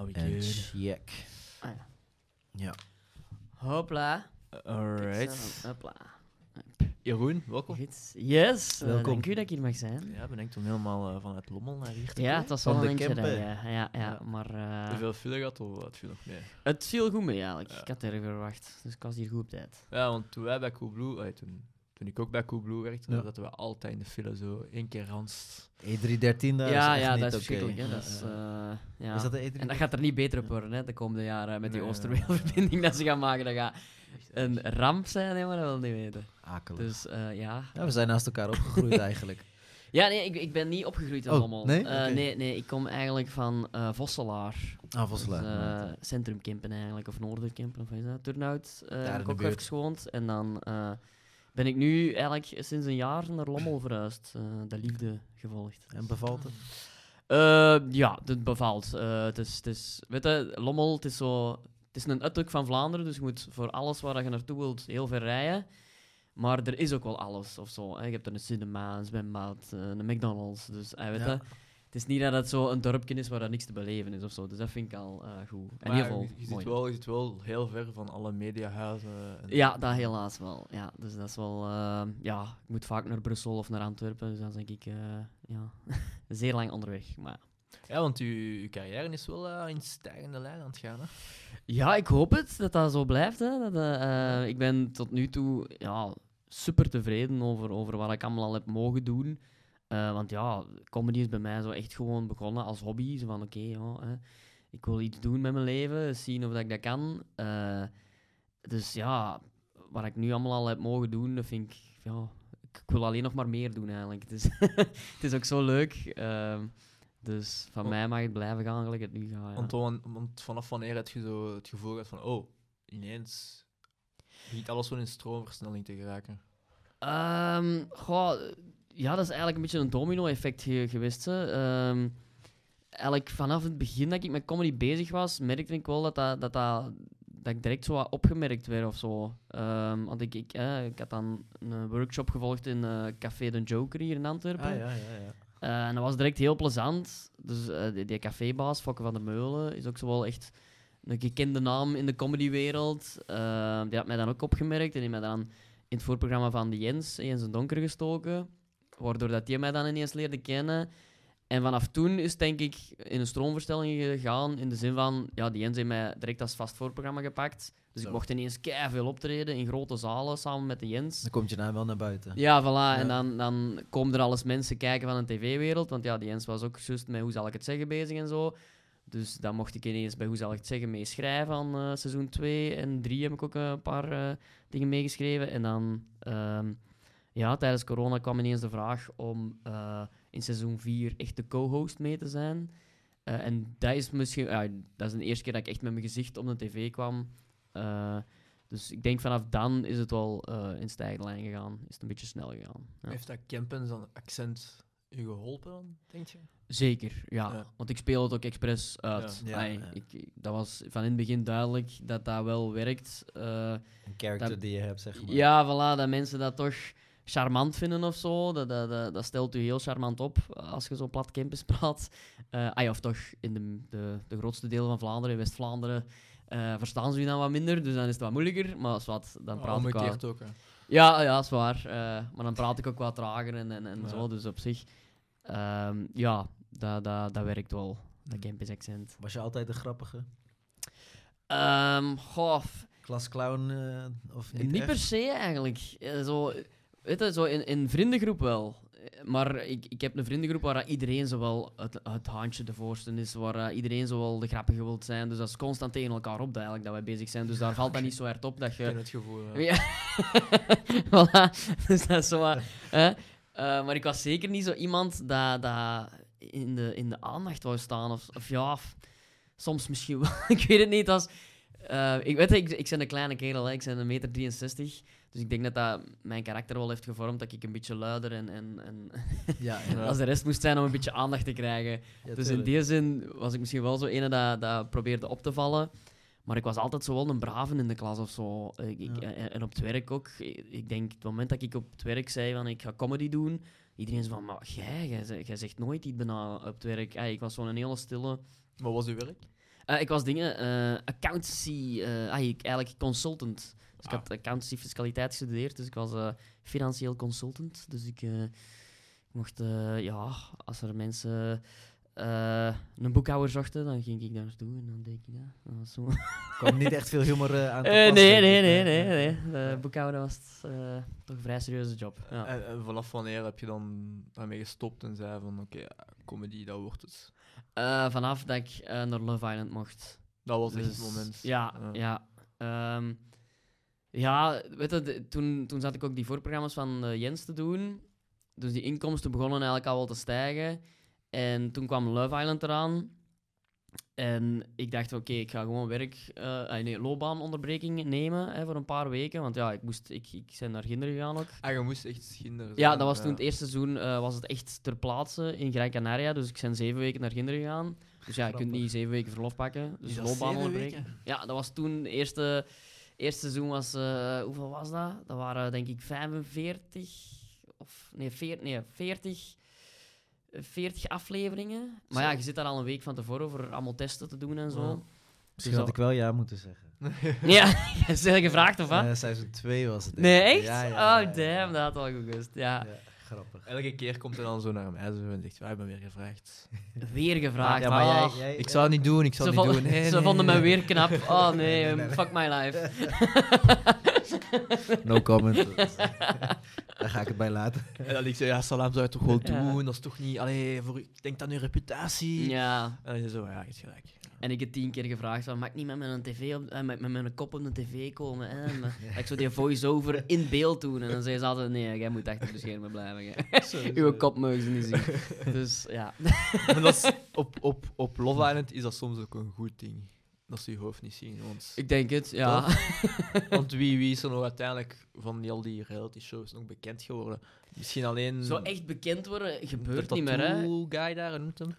Oh, we En good. check. Ah, ja. Ja. Hopla. Alright. Hopla. Jeroen, welkom. Goed. Yes. eh, Welkom. dank u dat ik hier mag zijn. Ja, ben ik toen helemaal eh, vanuit Lommel naar hier te Ja, het was Van wel de een eentje Kempen. rijden. Ja, ja, Ja. maar eh, Te veel file gehad of wat viel nog mee? het viel goed mee eigenlijk. Ja. Ik had erg verwacht, dus ik was hier goed op tijd. Ja, want toen wij bij Coolblue, allee, toen, toen ik ook bij Coolblue werkte, Ja. zaten we altijd in de file zo één keer Hans. E313, daar ja, is echt ja, niet dat is oké. verschrikkelijk. Dat is, ja. ja. Is dat de E313? En dat gaat er niet beter op worden hè, de komende jaren met die Nee, Oosterweelverbinding dat ze gaan maken. Dat gaat een ramp zijn, dat wil niet weten. Akelig. Dus eh, ja. Ja, we zijn naast elkaar opgegroeid eigenlijk. Ja, nee, ik, ik ben niet opgegroeid in Oh, Lommel. nee? Eh, nee, nee, ik kom eigenlijk van eh, Vosselaar. Ah, Vosselaar. Dus, Centrum Kempen eigenlijk, of Noorderkempen, of wat is dat? Turnhout. Daar heb ik ook even gewoond. En dan ben ik nu eigenlijk sinds een jaar naar Lommel verhuisd. eh, de liefde gevolgd. En bevalt het? Eh, ja, het bevalt. Eh, het is, het is, weet je, Lommel, het is zo... Het is een uitdruk van Vlaanderen, dus je moet voor alles waar je naartoe wilt heel ver rijden. Maar er is ook wel alles of zo. Hè. Je hebt er een cinema, een zwembad, een McDonald's. Dus weet Ja. Het is niet dat het zo een dorpje is waar er niks te beleven is of zo. Dus dat vind ik al eh, goed. En Maar heel veel je, je, zit wel, je zit wel heel ver van alle mediahuizen. En Ja, dat helaas wel. Ja, dus dat is wel... eh, ja, ik moet vaak naar Brussel of naar Antwerpen. Dus dan denk ik... eh, ja, zeer lang onderweg. Maar Ja, want je carrière is wel eh, in stijgende lijn aan het gaan. Hè? Ja, ik hoop het, dat dat zo blijft. Hè. Dat, ik ben tot nu toe ja, super tevreden over, over wat ik allemaal al heb mogen doen. Eh, want ja, comedy is bij mij zo echt gewoon begonnen als hobby. Zo van, oké, ja, hè, ik wil iets doen met mijn leven, zien of dat ik dat kan. Eh, dus ja, wat ik nu allemaal al heb mogen doen, dat vind ik... Ja, ik, ik wil alleen nog maar meer doen, eigenlijk. Het is, het is ook zo leuk. Ehm, dus van mij mag het blijven gaan, gelijk het nu gaat. Ja. Want, vanaf wanneer heb je zo het gevoel gehad van, oh, ineens begint alles zo in stroomversnelling te geraken? Ehm, goh, ja, dat is eigenlijk een beetje een domino-effect ge- geweest. Hè. Ehm, eigenlijk vanaf het begin dat ik met comedy bezig was, merkte ik wel dat, dat, dat, dat, dat ik direct zo wat opgemerkt werd of zo. Ehm, want ik, ik, eh, ik had dan een workshop gevolgd in eh, Café de Joker hier in Antwerpen. Ah, ja, ja, ja. Eh, en dat was direct heel plezant. Dus eh, die, die cafébaas, Fokke van der Meulen, is ook zo wel echt een gekende naam in de comedywereld. Eh, die had mij dan ook opgemerkt en die mij dan in het voorprogramma van de Jens, Jens en Donker, gestoken. Waardoor dat die mij dan ineens leerde kennen. En vanaf toen is het denk ik in een stroomverstelling gegaan. In de zin van, ja, die Jens heeft mij direct als vast voorprogramma gepakt. Dus ik mocht ineens veel optreden in grote zalen samen met de Jens. Dan komt je naam wel naar buiten. Ja, voilà. Ja. En dan, dan komen er alles mensen kijken van de tv-wereld. Want ja, die Jens was ook juist met hoe zal ik het zeggen bezig en zo. Dus dan mocht ik ineens bij hoe zal ik het zeggen meeschrijven aan eh, seizoen 2 en 3 heb ik ook een paar eh, dingen meegeschreven. En dan, ehm, ja, tijdens corona kwam ineens de vraag om eh, in seizoen 4 echt de co-host mee te zijn. Eh, en dat is misschien, ja, dat is de eerste keer dat ik echt met mijn gezicht op de tv kwam. Eh, dus ik denk vanaf dan is het wel eh, in stijgende lijn gegaan. Is het een beetje snel gegaan. Ja. Heeft dat Kempen zijn accent je geholpen, dan, denk je? Zeker, ja. Ja. Want ik speel het ook expres uit. Ja. Ai, Ja, ja. Ik, dat was van in het begin duidelijk dat dat wel werkt. Eh, Een character Dat- die je hebt, zeg maar. ja, voilà, dat mensen dat toch charmant vinden of zo. Dat, dat, dat, dat stelt u heel charmant op als je zo plat campus praat. Eh ah ja, of toch in de, de, de grootste delen van Vlaanderen, in West-Vlaanderen, eh, verstaan ze u dan wat minder. Dus dan is het wat moeilijker. Maar als wat, dan Ah, praat ik wel... omgekeerd ook, hè. Ja, ja, dat is waar. Eh, maar dan praat ik ook wat trager en, en, en Ja. zo. Dus op zich, ehm, ja, dat, dat, dat werkt wel. Dat Hmm. campus accent. Was je altijd de grappige? Ehm goh, Klasclown eh, of niet niet, echt? per se eigenlijk. Eh, zo, weet je, zo in, in vriendengroep wel. Eh, Maar ik, ik heb een vriendengroep waar iedereen zo wel het, het haantje de voorste is, waar eh, iedereen zo wel de grappige wilt zijn. Dus dat is constant tegen elkaar op dat, eigenlijk, dat wij bezig zijn. Dus daar valt dat niet zo hard op dat Ik je... ken het gevoel. ja. Ja. voilà. Dus dat is zo hè. Eh, maar ik was zeker niet zo iemand dat, dat in, de, in de aandacht wou staan. Of, of ja, f- soms misschien wel. ik weet het niet. Als, eh, ik weet ik, ik ben een kleine kerel, hè. ik ben een meter 63. Dus ik denk dat dat mijn karakter wel heeft gevormd. Dat ik een beetje luider en, en, en Ja, als de rest moest zijn om een beetje aandacht te krijgen. ja, Dus in die zin was ik misschien wel zo ene dat, dat probeerde op te vallen. Maar ik was altijd zo wel een brave in de klas of zo. Ik, ik- Ja. en, en op het werk ook. Ik denk, het moment dat ik op het werk zei van ik ga comedy doen, iedereen zei van, maar jij, jij, ze- jij zegt nooit iets bijna op het werk. Ik was zo'n hele stille... Wat was uw werk? Eh, ik was dingen, eh, accountancy, eh, eigenlijk consultant. Dus ik Ah. had accountancy fiscaliteit gestudeerd, dus ik was eh, financieel consultant. Dus ik, eh, ik mocht, eh, ja, als er mensen eh, een boekhouder zochten, dan ging ik daar naartoe en dan deed ik dat. dat was zo. kwam niet echt veel humor aan te Eh, pas, nee, denk nee, nee, nee, nee. De boekhouder was eh, toch een vrij serieuze job. Ja. En, en vanaf wanneer heb je dan daarmee gestopt en zei van oké, comedy, dat wordt het. Eh, vanaf dat ik eh, naar Love Island mocht. Dat was echt Dus, het moment. Ja, Ja. ja. Ehm, ja, weet je, de- toen, toen zat ik ook die voorprogramma's van eh, Jens te doen. Dus die inkomsten begonnen eigenlijk al wel te stijgen. En toen kwam Love Island eraan. En ik dacht, oké, ik ga gewoon werk, eh, ah, nee, loopbaanonderbreking nemen hè, voor een paar weken. Want ja, ik, moest, ik, ik ben naar Ginder gegaan ook. Ah, je moest echt schinderen. Ja, dat was toen het eerste seizoen, eh, was het echt ter plaatse in Gran Canaria. Dus ik ben zeven weken naar Ginder gegaan. Dus ja, je kunt niet zeven weken verlof pakken. Dus loopbaanonderbreking. Ja, dat was toen, het eerste, eerste seizoen was, eh, hoeveel was dat? Dat waren denk ik 45, of nee, 40, nee 40, eh, 40 afleveringen. Maar ja, je zit daar al een week van tevoren voor allemaal testen te doen en zo. Ja. Misschien Dus had ik wel ja moeten zeggen. Ja, is er gevraagd of wat? Eh, seizoen 2 was het. denk nee, echt? Ja, ja, ja, oh, ja. damn, dat had al goed gewust. Ja. Grappig. Elke keer komt hij dan zo naar mij zo en zegt, wij hebben weer gevraagd. Weer gevraagd. ja, maar jij, Ah. jij, Ik zou het niet doen, ik zou het niet doen. Nee, ze nee, vonden nee. me weer knap. Oh nee, Nee, nee, nee. fuck my life. No comment. Daar ga ik het bij laten. En dan ik zei, ja, Salam zou je toch wel Ja. doen, dat is toch niet... Allee, voor, ik denk aan je reputatie. Ja, En dan zei zo, ja, je hebt gelijk. En ik heb tien keer gevraagd van, mag ik niet met mijn, tv op, eh, met, met mijn kop op de tv komen? Hè? En, eh, ik zo die voice-over in beeld doen. En dan zei ze altijd, nee, jij moet achter de schermen blijven. hè. Uw kop mogen ze niet zien. Dus ja. En dat is, op, op, op Love Island is dat soms ook een goed ding. Dat ze je hoofd niet zien. Want, Ik denk het, ja. want wie, wie is er nog uiteindelijk van die, al die reality shows nog bekend geworden? Misschien alleen... Zo echt bekend worden de gebeurt niet meer, hè? guy daar, noemt hem?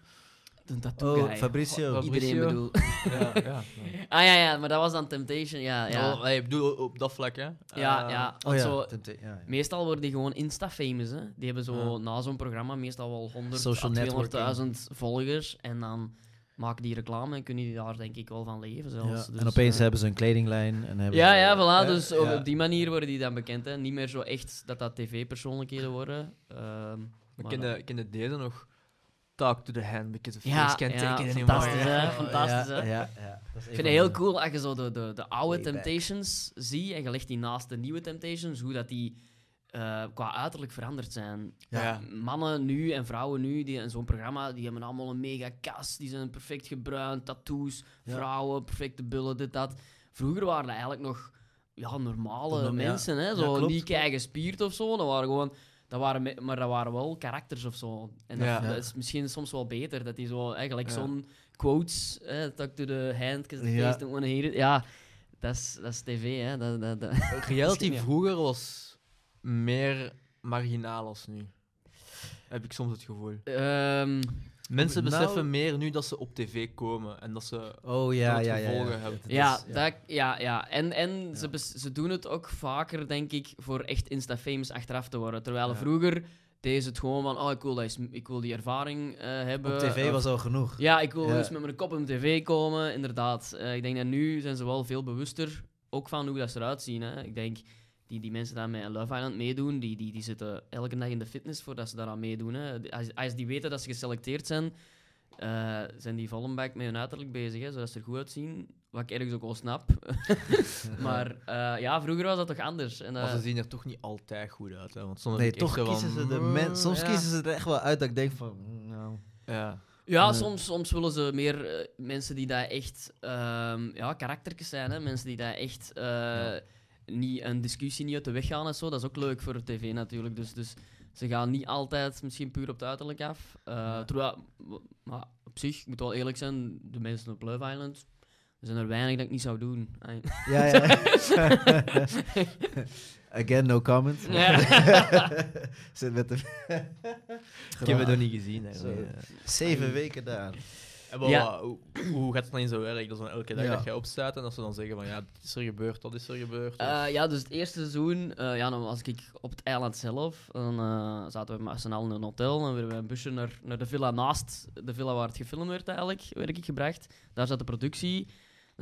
De tattoo Oh, guy. Fabrizio. Fab- Iedereen Fabrizio. bedoel. Ja, ja. Ah ja, ja, maar dat was dan Temptation, ja. ja. Oh, ik bedoel op dat vlak, hè. Ja, Eh, ja. Oh zo, Tempta- ja, ja. meestal worden die gewoon Insta-famous, hè. Die hebben zo na zo'n programma meestal wel 100 Social à 200.000 volgers. En dan maken die reclame en kunnen die daar denk ik wel van leven zelfs. Ja, Dus, en opeens eh, hebben ze een kledinglijn. En hebben Ja, ze- ja, voilà. Dus op, ja. op die manier worden die dan bekend. Hè. Niet meer zo echt dat dat tv-persoonlijkheden worden. Ehm, Ik maar ken, dan- de, ik ken de deze nog. Talk to the hand, because the Ja, face can't ja, take it anymore. fantastisch, hè. Fantastisch, ja, hè. Ja, ja. Dat is Ik vind het heel cool als je zo de, de, de oude Way back. Temptations ziet en je legt die naast de nieuwe Temptations, hoe dat die eh, qua uiterlijk veranderd zijn. Ja. Mannen nu en vrouwen nu, die in zo'n programma, die hebben allemaal een mega kas, die zijn perfect gebruind, tattoos, Ja. vrouwen, perfecte bullen, dit, dat. Vroeger waren dat eigenlijk nog ja, normale mensen, hè? Ja, Zo klopt, niet kei gespierd of zo. Dat waren gewoon... Dat waren maar dat waren wel karakters of zo. En dat, Ja. dat is misschien soms wel beter, dat die zo... Eigenlijk Ja. zo'n quotes, eh, talk to the hand, because the Ja. face don't wanna hear it. Ja, dat is, dat is tv, hè. Dat, dat, dat. Reality Ja. vroeger was meer marginaal als nu. Heb ik soms het gevoel. Ehm, Mensen Nou- beseffen meer nu dat ze op tv komen en dat ze. Oh ja, dat ja, ja. ja. gevolgen hebben. Het ja, is- Dat, ja, ja. En, en Ja. Ze, ze doen het ook vaker, denk ik, voor echt Insta-famous achteraf te worden. Terwijl Ja. vroeger deden ze het gewoon van, oh, ik wil, dat eens- ik wil die ervaring eh, hebben. Op tv Of- was al genoeg. Ja, ik wil Ja. eens met mijn kop op tv komen, inderdaad. Eh, ik denk dat nu zijn ze wel veel bewuster, ook van hoe dat ze eruit zien. Hè. Ik denk, die, die mensen die met Love Island meedoen, die, die, die zitten elke dag in de fitness voordat ze daaraan meedoen. Hè. Als, als die weten dat ze geselecteerd zijn, eh, zijn die vol een bak met hun uiterlijk bezig, hè, zodat ze er goed uitzien. Wat ik ergens ook wel snap. maar eh, ja, vroeger was dat toch anders. En, Maar eh, ze zien er toch niet altijd goed uit. Hè? Want soms Nee, toch kiezen van, ze de "Mm, men Soms ja." kiezen ze er echt wel uit dat ik denk van... Nou, Ja. Ja, soms, soms willen ze meer eh, mensen die daar echt ehm ja, karaktertjes zijn. Hè? Mensen die daar echt eh, niet een discussie niet uit de weg gaan en zo. Dat is ook leuk voor de tv natuurlijk. Dus, dus ze gaan niet altijd misschien puur op het uiterlijk af. Eh, Ja. terwijl, w- maar op zich, ik moet wel eerlijk zijn, de mensen op Love Island, er zijn er weinig dat ik niet zou doen. Ja, ja. Again, no comment. Ja. Zit met de... Ik heb het nog niet gezien. Zeven weken daar. En Ja. wat- hoe, hoe gaat het dan in zo werk? Dat is dan elke dag Ja. dat jij opstaat en dat ze dan zeggen van ja, dit is er gebeurd, dat is er gebeurd. Eh, ja, dus het eerste seizoen, eh, ja, dan was ik op het eiland zelf. Dan eh, zaten we met z'n allen in een hotel. En werden we een busje naar, naar de villa naast de villa waar het gefilmd werd eigenlijk, werd ik gebracht. Daar zat de productie.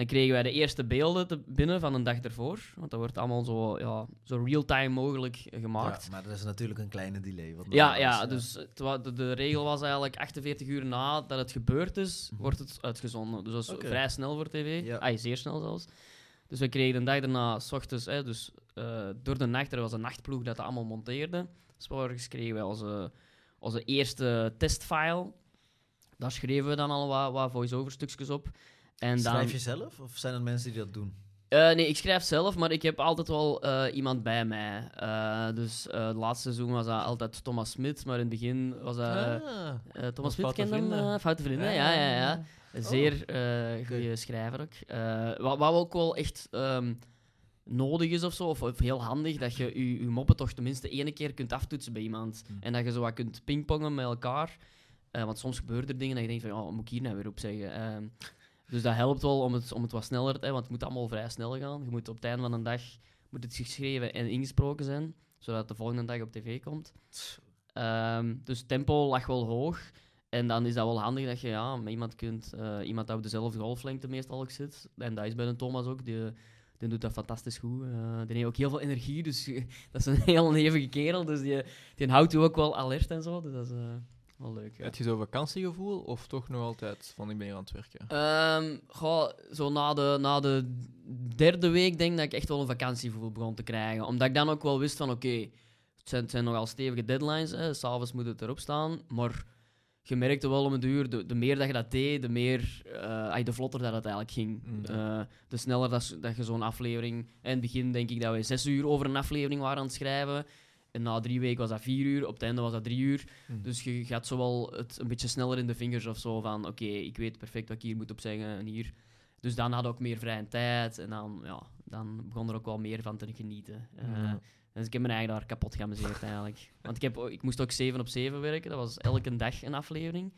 Dan kregen wij de eerste beelden te binnen van een dag ervoor. Want dat wordt allemaal zo, ja, zo real-time mogelijk gemaakt. Ja, maar dat is natuurlijk een kleine delay. Wat Ja, ja, is, dus de, de regel was eigenlijk 48 uur na dat het gebeurd is, wordt het uitgezonden. Dus dat is vrij snel voor tv. Ja. Ah, zeer snel zelfs. Dus we kregen de dag daarna, s ochtends, hè, dus eh, door de nacht, er was een nachtploeg dat dat allemaal monteerde. Dus morgens kregen wij onze, onze eerste testfile. Daar schreven we dan al wat, wat voice-over stukjes op. En dan, Schrijf je zelf of zijn er mensen die dat doen? eh, nee, ik schrijf zelf, maar ik heb altijd wel eh, iemand bij mij. Eh, dus het laatste seizoen was dat altijd Thomas Smit, maar in het begin was dat... Ah, Thomas Smit kende hem, Vrienden. Foute Vrienden, ja, ja, ja. Een Zeer eh goede schrijver ook. Wat, wat ook wel echt ehm, nodig is of zo, of, of heel handig, dat je je, je moppen toch tenminste één keer kunt aftoetsen bij iemand. Hm. En dat je zo wat kunt pingpongen met elkaar. Want soms gebeuren er dingen dat je denkt van, wat moet ik hier nou weer op zeggen? Dus dat helpt wel om het, om het wat sneller te... hè, Want het moet allemaal vrij snel gaan. Je moet op het einde van een dag moet het geschreven en ingesproken zijn, zodat het de volgende dag op tv komt. Ehm, dus tempo lag wel hoog. En dan is dat wel handig dat je ja, met iemand kunt, eh, iemand dat op dezelfde golflengte meestal zit. En dat is bij een Thomas ook. Die, die doet dat fantastisch goed. Eh, die heeft ook heel veel energie, dus dat is een heel hevige kerel. Dus die, die houdt je ook wel alert en zo. Dus dat is eh, wel leuk. Ja. Heb je zo'n vakantiegevoel of toch nog altijd van ik ben hier aan het werken? Goh, zo na de, na de derde week denk ik dat ik echt wel een vakantiegevoel begon te krijgen. Omdat ik dan ook wel wist van, oké, het, zijn, het zijn nogal stevige deadlines. S'avonds moet het erop staan. Maar je merkte wel om het uur, de, de meer dat je dat deed, de, meer, ay, de vlotter dat het eigenlijk ging. Mm. Eh, de sneller dat, dat je zo'n aflevering... In het begin denk ik dat we zes uur over een aflevering waren aan het schrijven. En na drie weken was dat vier uur, op het einde was dat drie uur. Hm. Dus je gaat zowel het een beetje sneller in de vingers of zo van oké, ik weet perfect wat ik hier moet op zeggen en hier. Dus dan had ik ook meer vrije tijd en dan, ja, dan begon er ook wel meer van te genieten. Eh, Ja. Dus ik heb me eigenlijk daar kapot geamuseerd eigenlijk. Want ik, heb, ook- ik moest ook 7 op 7 werken, dat was elke dag een aflevering.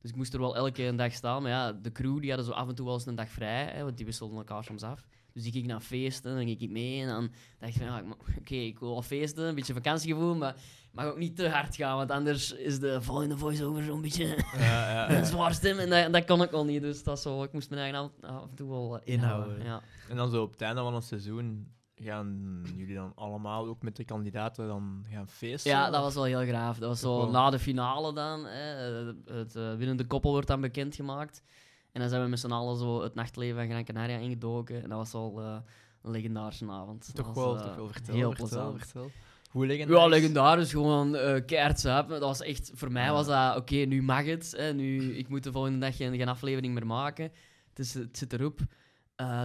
Dus ik moest er wel elke dag staan. Maar ja, de crew die hadden zo af en toe wel eens een dag vrij, hè, want die wisselden elkaar soms af. Dus die ging naar feesten, dan ging ik mee en dan dacht ik van, ja, ik oké, ik wil wel feesten, een beetje vakantiegevoel, maar het mag ook niet te hard gaan, want anders is de volgende voice-over zo'n beetje Ja, ja, een zwaar stem en dat, dat kon ik al niet. Dus dat zo, ik moest me eigen af, af en toe wel eh, Inhouden. Ja. En dan zo op het einde van het seizoen gaan jullie dan allemaal ook met de kandidaten dan gaan feesten? Ja, dat was wel heel graaf. Dat was zo na de finale dan. Hè, eh, het eh, winnende koppel wordt dan bekendgemaakt. En dan zijn we met z'n allen zo het nachtleven van Gran Canaria ingedoken. En dat was wel eh, een legendarische avond. Toch wel, eh, toch wel. Vertel, heel vertel. Hoe liggen Ja, legendarisch. Gewoon eh keihard zuipen. Dat was echt... Voor mij was dat... Oké, nu mag het. Hè, nu, ik moet de volgende dag geen, geen aflevering meer maken. Het, is, het zit erop.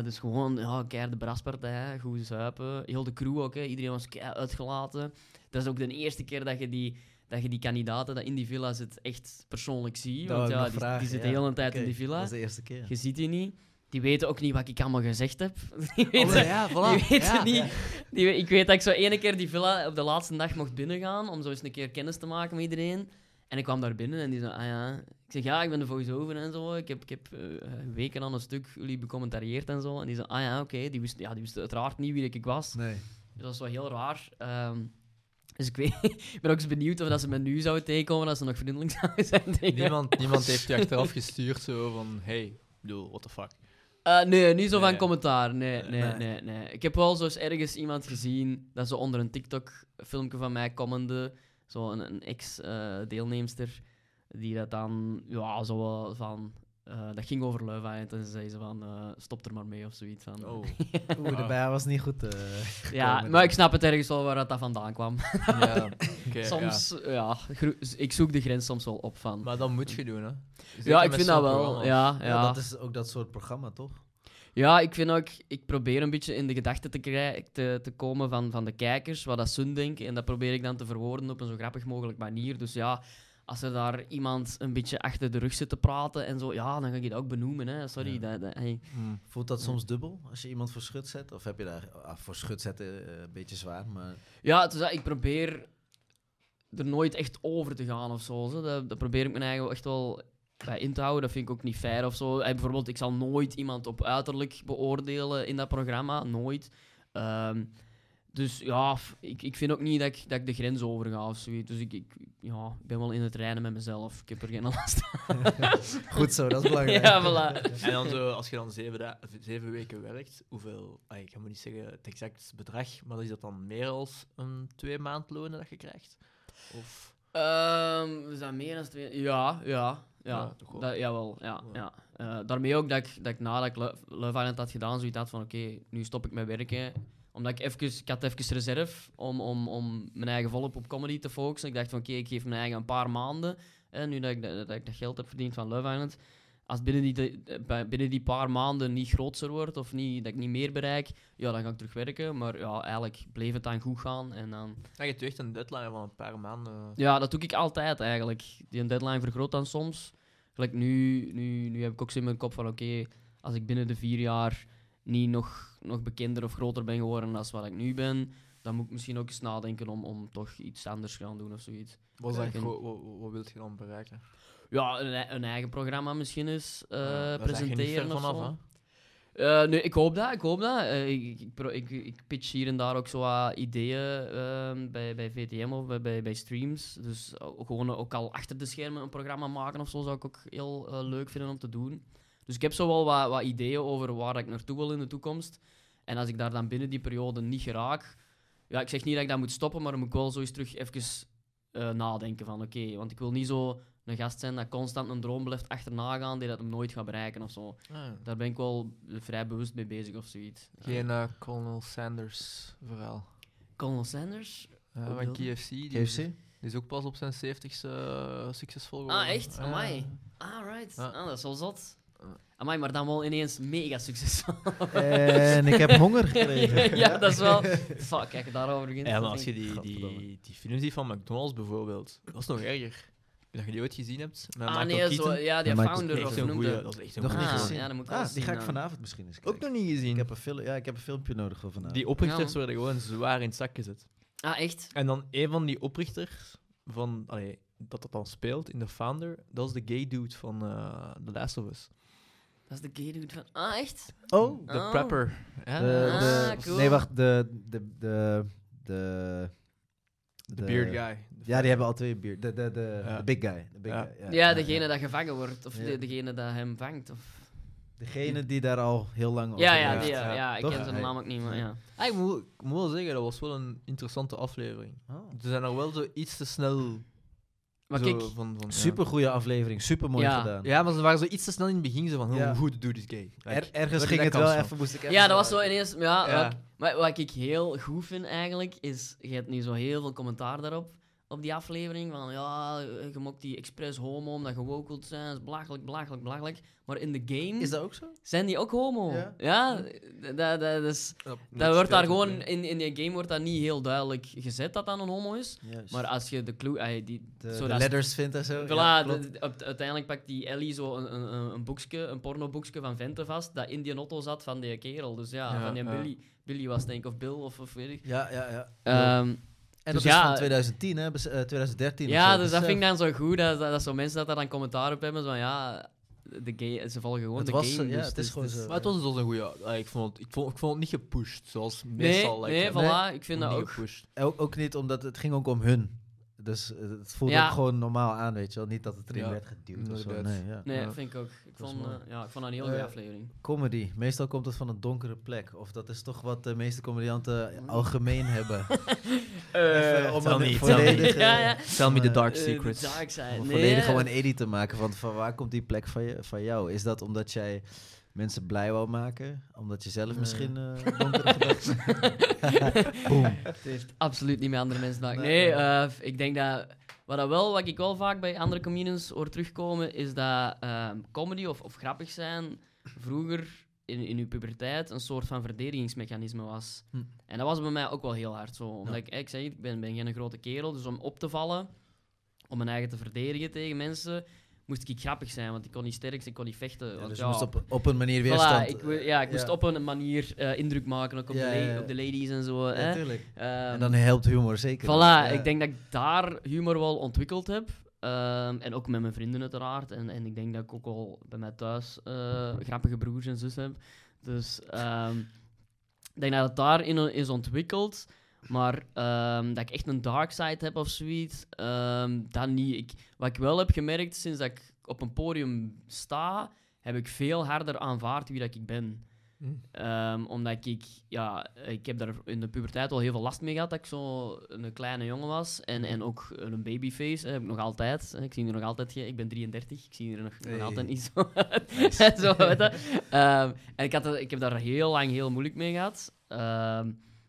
Dus gewoon, ja, keihard de braspartij. Goed zuipen. Heel de crew ook, hè. Iedereen was uitgelaten. Dat is ook de eerste keer dat je die, dat je die kandidaten dat in die villa zit echt persoonlijk ziet. Dat Want ja, die, vragen, die zitten ja. de hele tijd in die villa. Dat is de eerste keer. Je ziet die niet. Die weten ook niet wat ik allemaal gezegd heb. Die weten, Oh, ja, voilà. die weten Ja, niet. Die, ik weet dat ik zo ene keer die villa op de laatste dag mocht binnengaan, om zo eens een keer kennis te maken met iedereen. En ik kwam daar binnen en die zei, ah ja... Ik zeg, ja, ik ben de voice-over en zo. Ik heb, ik heb eh, weken aan een stuk jullie becommentarieerd en zo. En die zei, ah ja, oké. Die, wist, ja, die wist uiteraard niet wie ik was. Nee. Dus dat was wel heel raar. Ehm, dus ik, weet, ik ben ook eens benieuwd of dat ze me nu zouden tegenkomen, dat ze nog vriendelijk zouden zijn tegen. Niemand, niemand heeft je achteraf gestuurd zo van, hey, ik bedoel, what the fuck. Eh, nee, niet zo van Nee. commentaar. Nee, nee, Nee. nee, nee. Ik heb wel zo eens ergens iemand gezien dat ze onder een TikTok-filmpje van mij commentte. Zo een, een ex-deelnemster. die dat dan, ja, zo van. Eh, dat ging over Island en ze zei ze van, eh, stop er maar mee of zoiets. Van, Oh. Oeh, de bij was niet goed. eh, ja, maar ik snap het ergens wel waar dat, dat vandaan kwam. Ja, oké, soms, ja. ik zoek de grens soms wel op van. Maar dat moet je doen, hè. Zeker ja, ik vind dat wel. Ja, Ja, ja. dat is ook dat soort programma, toch? Ja, ik vind ook, ik probeer een beetje in de gedachten te, te, te komen van, van de kijkers, wat dat ze denken. En dat probeer ik dan te verwoorden op een zo grappig mogelijk manier. Dus ja, als er daar iemand een beetje achter de rug zit te praten en zo, ja, dan ga je dat ook benoemen. Hè. Sorry. Ja. Dat, dat, hey. Hm. Voelt dat soms dubbel als je iemand voor schut zet? Of heb je daar ah, voor schut zetten eh, een beetje zwaar? Maar Ja, het is dat, ik probeer er nooit echt over te gaan of zo. zo. Dat, dat probeer ik me eigen echt wel bij in te houden. Dat vind ik ook niet fair of zo. Bijvoorbeeld, ik zal nooit iemand op uiterlijk beoordelen in dat programma. Nooit. Ehm, dus ja, ik, ik vind ook niet dat ik, dat ik de grens overga of zoiets. Dus ik, ik, ja, ik ben wel in het reinen met mezelf. Ik heb er geen last Goed zo, dat is belangrijk. Ja, voilà. En dan zo, als je dan zeven, da- zeven weken werkt, hoeveel, ik ga maar niet zeggen het exact bedrag, maar is dat dan meer als een twee maandlonen dat je krijgt? Of, Ehm, is dat meer dan twee? Ja, ja. Ja, Ja, toch wel. Dat, jawel, ja. Ja. ja. Eh, daarmee ook dat ik, dat ik nadat ik Lo- Love Island had gedaan, zoiets had van oké, nu stop ik met werken. Omdat ik even, ik had even reserve om, om, om mijn eigen volop op comedy te focussen. Ik dacht van oké, ik geef mijn eigen een paar maanden. En nu dat ik, dat, dat ik dat geld heb verdiend van Love Island. Als binnen die, bij- binnen die paar maanden niet groter wordt of niet, dat ik niet meer bereik, ja, dan ga ik terug werken. Maar ja, eigenlijk bleef het dan goed gaan. En dan ja, je hebt echt een deadline van een paar maanden. ja, dat doe ik altijd eigenlijk. Die deadline vergroot dan soms. Gelijk nu, nu, nu heb ik ook zo in mijn kop van oké, als ik binnen de vier jaar niet nog, nog bekender of groter ben geworden dan wat ik nu ben, dan moet ik misschien ook eens nadenken om, om toch iets anders te gaan doen of zoiets. Wat, wat, wat, wil je dan bereiken? Ja, een, ei- een eigen programma misschien eens Ja, je niet presenteren of vanaf, hè? Eh, nee, ik hoop dat, ik hoop dat. Eh, ik, ik, pro- ik, ik pitch hier en daar ook zo wat ideeën ehm, bij, bij VTM of bij, bij, bij streams. Dus gewoon ook al achter de schermen een programma maken of zo zou ik ook heel leuk vinden om te doen. Dus ik heb zo wel wat, wat ideeën over waar ik naartoe wil in de toekomst. En als ik daar dan binnen die periode niet geraak... Ja, ik zeg niet dat ik dat moet stoppen, maar dan moet ik wel zo eens terug even eh, nadenken van oké, want ik wil niet zo een gast zijn dat constant een droom blijft achterna gaan die dat hem nooit gaat bereiken of zo. Ah, Daar ben ik wel vrij bewust mee bezig of zoiets. Geen eh, Colonel Sanders verhaal. Colonel Sanders? Wat van KFC. Die, KFC? Die is ook pas op zijn 70ste eh, succesvol geworden. Ah, echt? Amai. Ah, right. Ah, dat is wel zot. Amai, maar dan wel ineens mega succesvol. En ik heb honger gekregen. ja, dat is wel... Fuck, kijk, daarover begint Ja, maar als je die, die, die films ziet van McDonald's bijvoorbeeld, dat is nog erger. Dat je die ooit gezien hebt. Met Ah, Michael nee, zo, ja, die founder, of een noemt goeie, dat? is echt een Nog goeie niet gezien. ja, dan moet ik Ah, die ga ik vanavond misschien eens Ook kijken. nog niet gezien. Ik heb, een fil- ja, ik heb een filmpje nodig voor vanavond. Die oprichters Ja. werden gewoon zwaar in het zak gezet. Ah, echt? En dan een van die oprichters, van, allee, dat dat dan speelt in The Founder, dat is de gay dude van eh The Last of Us. Dat is de gay dude van... Ah, echt? Oh, De Oh. prepper. Ja, de, Ah, cool. Nee, wacht. De, de, de, de, de beard guy. Ja, die hebben al twee beard. De, de, de, Ja. de big guy. De big Ja. guy. Ja, degene dat gevangen wordt. Of Ja. de- degene dat hem vangt. Of... Degene die daar al heel lang over Ja, ja, die, ja, ja. ja, ik Toch? ken zijn naam ook niet, maar ja. Ah, ik, moet, ik moet wel zeggen, dat was wel een interessante aflevering. Oh. Ze zijn er wel zo iets te snel. Maar zo kijk, van, van, Super goede aflevering. Super mooi Ja. gedaan. Ja. maar ze waren zo iets te snel in het begin. Zo van, hoe goed doe is gay. Er, ergens ging het wel even, moest ik even Ja, dat was zo ineens... Ja, Ja. Wat, maar wat ik heel goed vind eigenlijk, is... Je hebt nu zo heel veel commentaar daarop, op die aflevering. Van, ja, je mokt die expres homo omdat je woke wilt zijn. Dat is belachelijk, belachelijk, belachelijk. Maar in de game Is dat ook zo? zijn die ook homo. Ja? Ja, dat, dat, dat is... Ja, Dat wordt daar gewoon... In, in die game wordt dat niet heel duidelijk gezet dat dat een homo is. Juist. Maar als je de clue... ah, die, de, zo de letters vindt en zo. Voilà, Ja, de- klopt. de- op- uiteindelijk pakt die Ellie zo een, een, een, een boekje, een pornoboekje van Vente vast, dat in die auto zat van die kerel. Dus ja, Ja, van die ja. Billy. Billy was denk ik, of Bill, of, of weet ik. ja, ja, ja. Ehm, en dus dat ja, is van 2010, hè? bes- eh, 2013. of ja, dus dat eh, vind ik dan zo goed, dat, dat, dat zo mensen dat daar dan commentaar op hebben, zo van ja, de gay, ze volgen gewoon Het de was, game. ja, dus het is dus- gewoon dus- zo. Maar het was dus een goede. ik, vond het, ik, vond, ik vond het niet gepusht, zoals Nee, meestal. like, nee, voilà, ik vind dat Niet ook. gepusht. Ook, ook niet omdat het ging ook om hun. Dus eh, het voelde Ja. ook gewoon normaal aan, weet je wel. Niet dat het erin Ja, werd geduwd of zo. Nee, ja. Nee, dat vind ik ook. Ik Dat vond, eh, ja, ik vond dat een heel goede aflevering. Comedy. Meestal komt het van een donkere plek. Of dat is toch wat de meeste comedianten algemeen hebben. Om tell me, tell me. Ja, ja. Tell me the dark secrets. the dark side. Om een Nee, volledig gewoon een edit te maken. Want van waar komt die plek van, je, van jou? Is dat omdat jij mensen blij wou maken? Omdat je zelf Nee. misschien eh Boom. Het heeft absoluut niet met andere mensen te maken. Nee, Nee, nee. eh, ik denk dat... Wat, dat wel, wat ik wel vaak bij andere comedians hoor terugkomen, is dat ehm, comedy of, of grappig zijn vroeger in, in uw puberteit een soort van verdedigingsmechanisme was. Hm. En dat was bij mij ook wel heel hard zo. Omdat Ja. ik, ik zeg, het, ik ben, ben geen grote kerel, dus om op te vallen, om mijn eigen te verdedigen tegen mensen, moest ik grappig zijn, want ik kon niet sterk zijn, ik kon niet vechten. Ja, want dus ja, je moest op, op een manier voilà, weerstand... ik, wil- ja, ik moest ja. op een manier eh, indruk maken, ook op, de op de ladies en zo. Hè. tuurlijk. Ehm, en dan helpt humor zeker. Voilà, ik denk dat ik daar humor wel ontwikkeld heb. Ehm, en ook met mijn vrienden uiteraard. En, en ik denk dat ik ook al bij mij thuis eh, grappige broers en zus heb. Dus ehm, ik denk dat het daarin is ontwikkeld. Maar ehm, dat ik echt een dark side heb of zoiets, ehm, dat niet. Ik, wat ik wel heb gemerkt sinds dat ik op een podium sta, heb ik veel harder aanvaard wie dat ik ben. Mm. Ehm, omdat ik, ja, ik heb daar in de puberteit al heel veel last mee gehad dat ik zo een kleine jongen was. En, en ook een babyface hè, heb ik nog altijd. Ik zie er nog altijd, ik ben 33, ik zie er nog, altijd niet zo uit. zo, en ik, had, ik heb daar heel lang heel moeilijk mee gehad.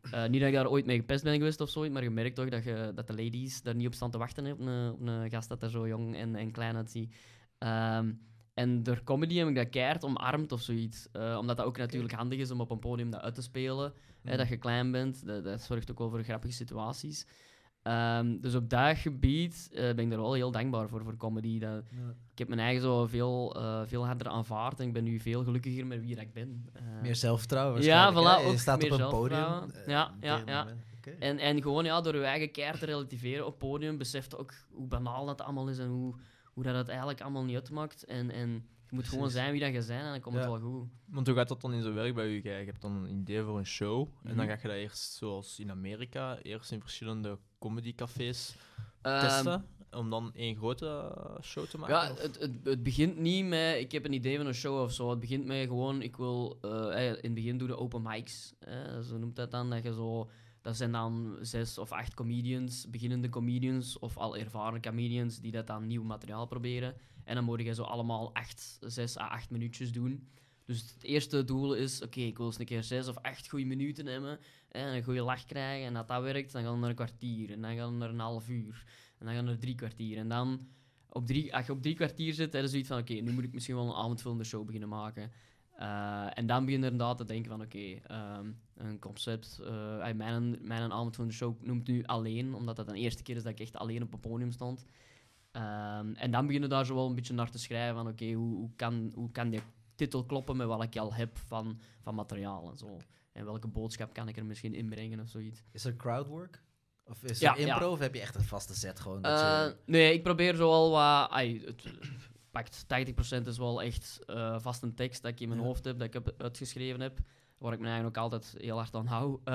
Eh, niet dat ik daar ooit mee gepest ben geweest of zoiets, maar je merkt toch dat, je, dat de ladies daar niet op staan te wachten hè, op een, op een gast dat er zo jong en, en klein uitziet. Ehm, en door comedy heb ik dat keihard omarmd of zoiets. Eh, omdat dat ook natuurlijk handig is om op een podium dat uit te spelen. Hè, dat je klein bent, dat, dat zorgt ook wel voor grappige situaties. Ehm, dus op dat gebied eh, ben ik er wel heel dankbaar voor, voor comedy. Dat, Ja. ik heb mijn eigen zo veel, eh, veel harder aanvaard en ik ben nu veel gelukkiger met wie dat ik ben. Eh, Meer zelfvertrouwen Ja, waarschijnlijk, voilà? Je staat meer op een podium. Ja, ja, ja. En, en gewoon ja, door je eigen keer te relativeren op podium, beseft ook hoe banaal dat allemaal is en hoe, hoe dat het eigenlijk allemaal niet uitmaakt. En, en je moet gewoon zijn wie dat je bent en dan komt Ja. het wel goed. Want hoe gaat dat dan in zijn werk bij u? Je hebt dan een idee voor een show. En dan Mhm. ga je dat eerst, zoals in Amerika, eerst in verschillende comedycafés Ehm, testen. Om dan één grote show te maken? Ja, het, het, het begint niet met ik heb een idee van een show of zo. Het begint met gewoon, ik wil, eh, eh, in het begin doen de open mics. eh, zo noemt dat dan. Dat, je zo, dat zijn dan zes of acht comedians, beginnende comedians of al ervaren comedians die dat dan nieuw materiaal proberen. En dan moet je zo allemaal acht, zes à acht minuutjes doen. Dus het eerste doel is, oké, ik wil eens een keer zes of acht goede minuten hebben. En een goede lach krijgen. En dat dat werkt, dan gaan we naar een kwartier. En dan gaan we naar een half uur. En dan gaan we naar drie kwartier. En dan op drie, als je op drie kwartier zit, dan is zoiets van, oké, nu moet ik misschien wel een avondvullende show beginnen maken. Eh, en dan begin je inderdaad te denken van, oké, ehm, een concept. ey, mijn, mijn avondvullende show noemt nu alleen, omdat dat de eerste keer is dat ik echt alleen op een podium stond. Ehm, en dan begin je daar zo wel een beetje naar te schrijven van, oké, hoe, hoe, kan, hoe kan titel kloppen met wat ik al heb van, van materiaal en zo. En welke boodschap kan ik er misschien inbrengen of zoiets. Is er crowdwork? Of is Ja, er impro? ja. Of heb je echt een vaste set gewoon? Dat Eh, je- nee, ik probeer zo al wat. ai, het pakt 80% is wel echt eh vast een tekst dat ik in mijn Ja. hoofd heb, dat ik heb uitgeschreven heb. Waar ik me eigenlijk ook altijd heel hard aan hou. Eh,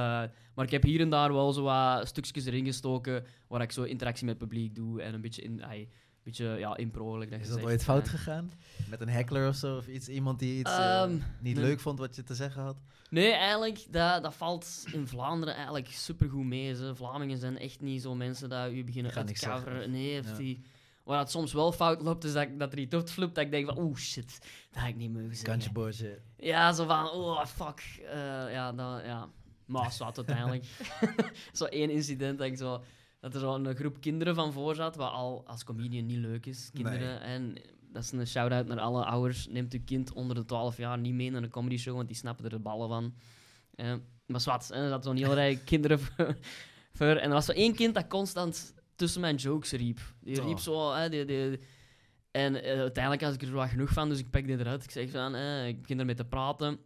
maar ik heb hier en daar wel zo wat stukjes erin gestoken waar ik zo interactie met het publiek doe en een beetje in. ai, beetje ja, impro. like dat is dat ooit fout gegaan? Met een heckler of zo? Of iets, iemand die iets eh, Ehm, niet nee. leuk vond wat je te zeggen had? Nee, eigenlijk, dat, dat valt in Vlaanderen eigenlijk supergoed mee. Ze. Vlamingen zijn echt niet zo mensen dat u beginnen uit te coveren. zeggen. Nee, of Ja. die... Waar het soms wel fout loopt, is dat, dat er iets uitflipt, dat ik denk van, oeh shit, dat had ik niet mogen zeggen. Kantje boordje. Ja, zo van, oh fuck. Eh, ja, dat, ja. Maar zwart uiteindelijk. zo één incident dat ik zo... Dat er zo een groep kinderen van voor zat, wat al als comedian niet leuk is. Kinderen. En dat is een shout-out naar alle ouders. Neemt uw kind onder de 12 jaar niet mee naar een comedy show, want die snappen er de ballen van. Eh, maar zwart, er zat zo'n hele rij kinderen voor, voor. En er was zo één kind dat constant tussen mijn jokes riep. Die riep Oh. zo... Hè, die, die, en eh, uiteindelijk had ik er wel genoeg van, dus ik pak dit eruit. Ik zeg van, eh, ik begin ermee te praten.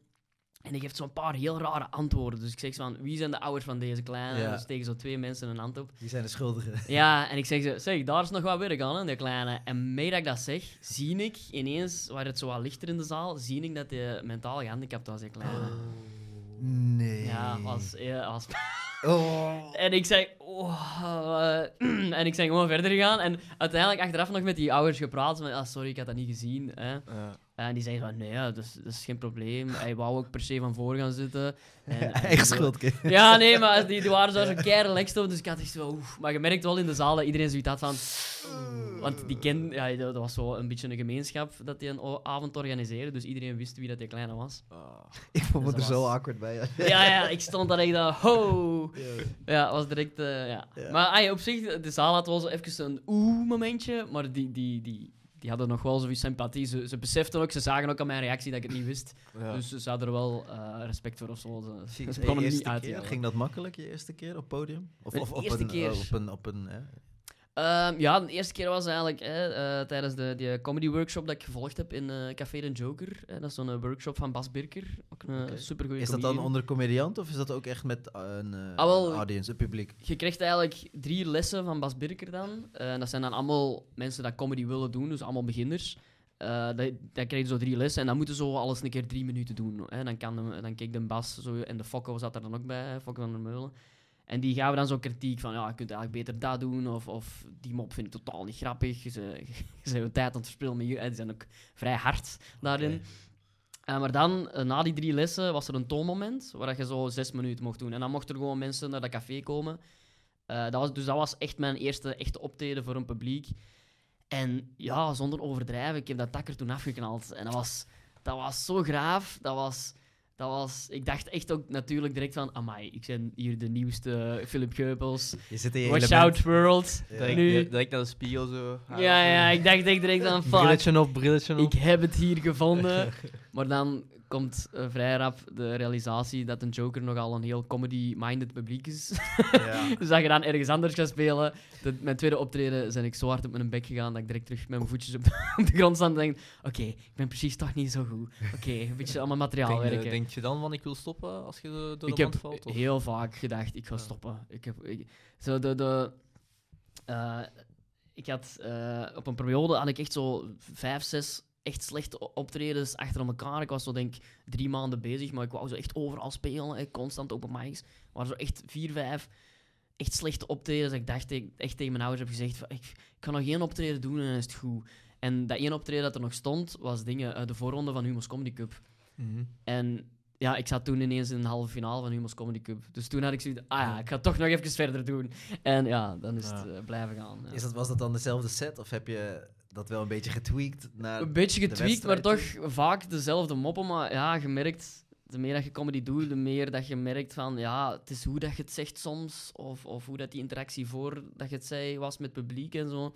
En die geeft zo'n paar heel rare antwoorden. Dus ik zeg zo van, wie zijn de ouders van deze kleine? Ja. Dus tegen zo twee mensen een hand op. Die zijn de schuldigen. Ja, en ik zeg zo, zeg, daar is nog wat werk aan, hè, die kleine. En mee dat ik dat zeg, zie ik ineens, waar het zo wat lichter in de zaal, zie ik dat hij mentaal gehandicapt was, die kleine. Nee. Ja, was, ja, was Oh. En ik zei, oh, en ik ben gewoon verder gegaan. En uiteindelijk achteraf nog met die ouders gepraat. Van, ah, sorry, ik had dat niet gezien. Hè. Ja. En die zeiden van, nee, ja, dat, is, dat is geen probleem. Hij wou ook per se van voor gaan zitten. En, en Eigen schuld, kind. Ja, nee, maar die, die waren zo zo keihard op, dus ik had echt zo... oef. Maar je merkt wel in de zaal dat iedereen zoiets had van... Want die ken, ja, dat was zo een beetje een gemeenschap dat die een avond organiseerde, dus iedereen wist wie dat die kleine was. Ah. Ik vond me Dus er dat zo awkward bij. Ja, ja, ik stond daar echt dan, ho! Ja, was direct, eh, ja. Ja. Maar ay, op zich, de zaal had wel zo even een oeh-momentje, maar die, die, die, die hadden nog wel zoiets sympathie. Ze, ze beseften ook, ze zagen ook aan mijn reactie dat ik het niet wist. Ja. Dus ze hadden er wel eh, respect voor of zo. Ze, ze hem niet keer, uit. Ging dat makkelijk, je eerste keer op podium? Of, of op, eerste een, keer? eh, op een... Op een Ehm, ja, de eerste keer was eigenlijk hè, eh, tijdens de die comedy workshop dat ik gevolgd heb in eh, Café de Joker. Hè, dat is zo'n eh, workshop van Bas Birker. Ook een supergoeie Is dat dan onder comediant of is dat ook echt met uh, een Ah, wel, een audience, een publiek? Je krijgt eigenlijk drie lessen van Bas Birker dan. En dat zijn dan allemaal mensen die comedy willen doen, dus allemaal beginners. Dat, dan krijg je zo drie lessen en dan moeten ze zo alles een keer drie minuten doen. Hè. Dan, kan de, dan keek de Bas zo, en de Fokko zat er dan ook bij, Fokko van der Meulen. En die gaven dan zo kritiek van, ja, je kunt eigenlijk beter dat doen, of, of die mop vind ik totaal niet grappig. Je, ze- je je tijd aan het verspillen met je, en die zijn ook vrij hard daarin. Eh, maar dan, eh, na die drie lessen, was er een toonmoment waar je zo zes minuten mocht doen. En dan mochten er gewoon mensen naar dat café komen. Eh, dat was, dus dat was echt mijn eerste echte optreden voor een publiek. En ja, zonder overdrijven, ik heb dat takker toen afgeknald. En dat was, dat was zo graaf. Dat was, dat was, ik dacht echt ook natuurlijk direct van, amai, ik ben hier de nieuwste Philip Geubels. Je zit in je Watch element. out world. Ja. Direct, Nu- direct naar de spiegel zo. Ja, ja, ik dacht echt direct van, fuck. Brilletje op, brilletje op. Ik heb het hier gevonden. maar dan komt eh, vrij rap de realisatie dat een Joker nogal een heel comedy-minded publiek is. Ja. dus dat je dan ergens anders gaat spelen. De, mijn tweede optreden zijn ik zo hard op mijn bek gegaan dat ik direct terug met mijn voetjes op, op de grond sta en denk: Oké, ik ben precies toch niet zo goed. Oké, een beetje allemaal materiaal Denk, je- werken. denk je dan van ik wil stoppen als je door de ik wand heb valt? of- heel vaak gedacht: ik ga Ja. stoppen. Ik heb, ik, zo de, de, eh, ik had eh, op een periode had ik echt zo vijf, zes echt slechte optredens achter elkaar. Ik was zo denk ik drie maanden bezig, maar ik wou zo echt overal spelen, hè, constant open mics. Maar zo echt vier, vijf echt slechte optredens. Ik dacht, ik echt tegen mijn ouders heb gezegd, van, ik, ik kan nog één optreden doen en dan is het goed. En dat één optreden dat er nog stond, was dingen, eh, de voorronde van Humo's Comedy Cup. Mhm. En ja, ik zat toen ineens in de halve finale van Humo's Comedy Cup. Dus toen had ik zoiets, ah ja, ik ga toch nog even verder doen. En ja, dan is het Ja. eh, blijven gaan. ja. Is dat, was dat dan dezelfde set of heb je dat wel een beetje getweakt naar... Een beetje getweakt, maar toch vaak dezelfde moppen. Maar ja, je merkt, de meer dat je comedy doet, de meer dat je merkt van, ja, het is hoe dat je het zegt soms, of, of hoe dat die interactie voor dat je het zei was met het publiek en zo.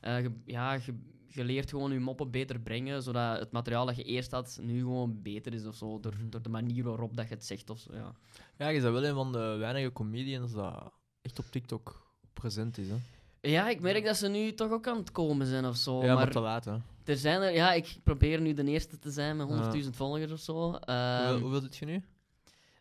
Eh, je, ja, je, je leert gewoon je moppen beter brengen, zodat het materiaal dat je eerst had nu gewoon beter is of zo, door, door de manier waarop dat je het zegt of zo, ja. Ja, je bent wel een van de weinige comedians dat echt op TikTok present is. Hè? Ja, ik merk dat ze nu toch ook aan het komen zijn of zo. ja, maar, maar te laat. Hè. er zijn er, ja, ik probeer nu de eerste te zijn met Ja. 100.000 volgers of zo. hoeveel, Ehm, hoeveel zit je nu?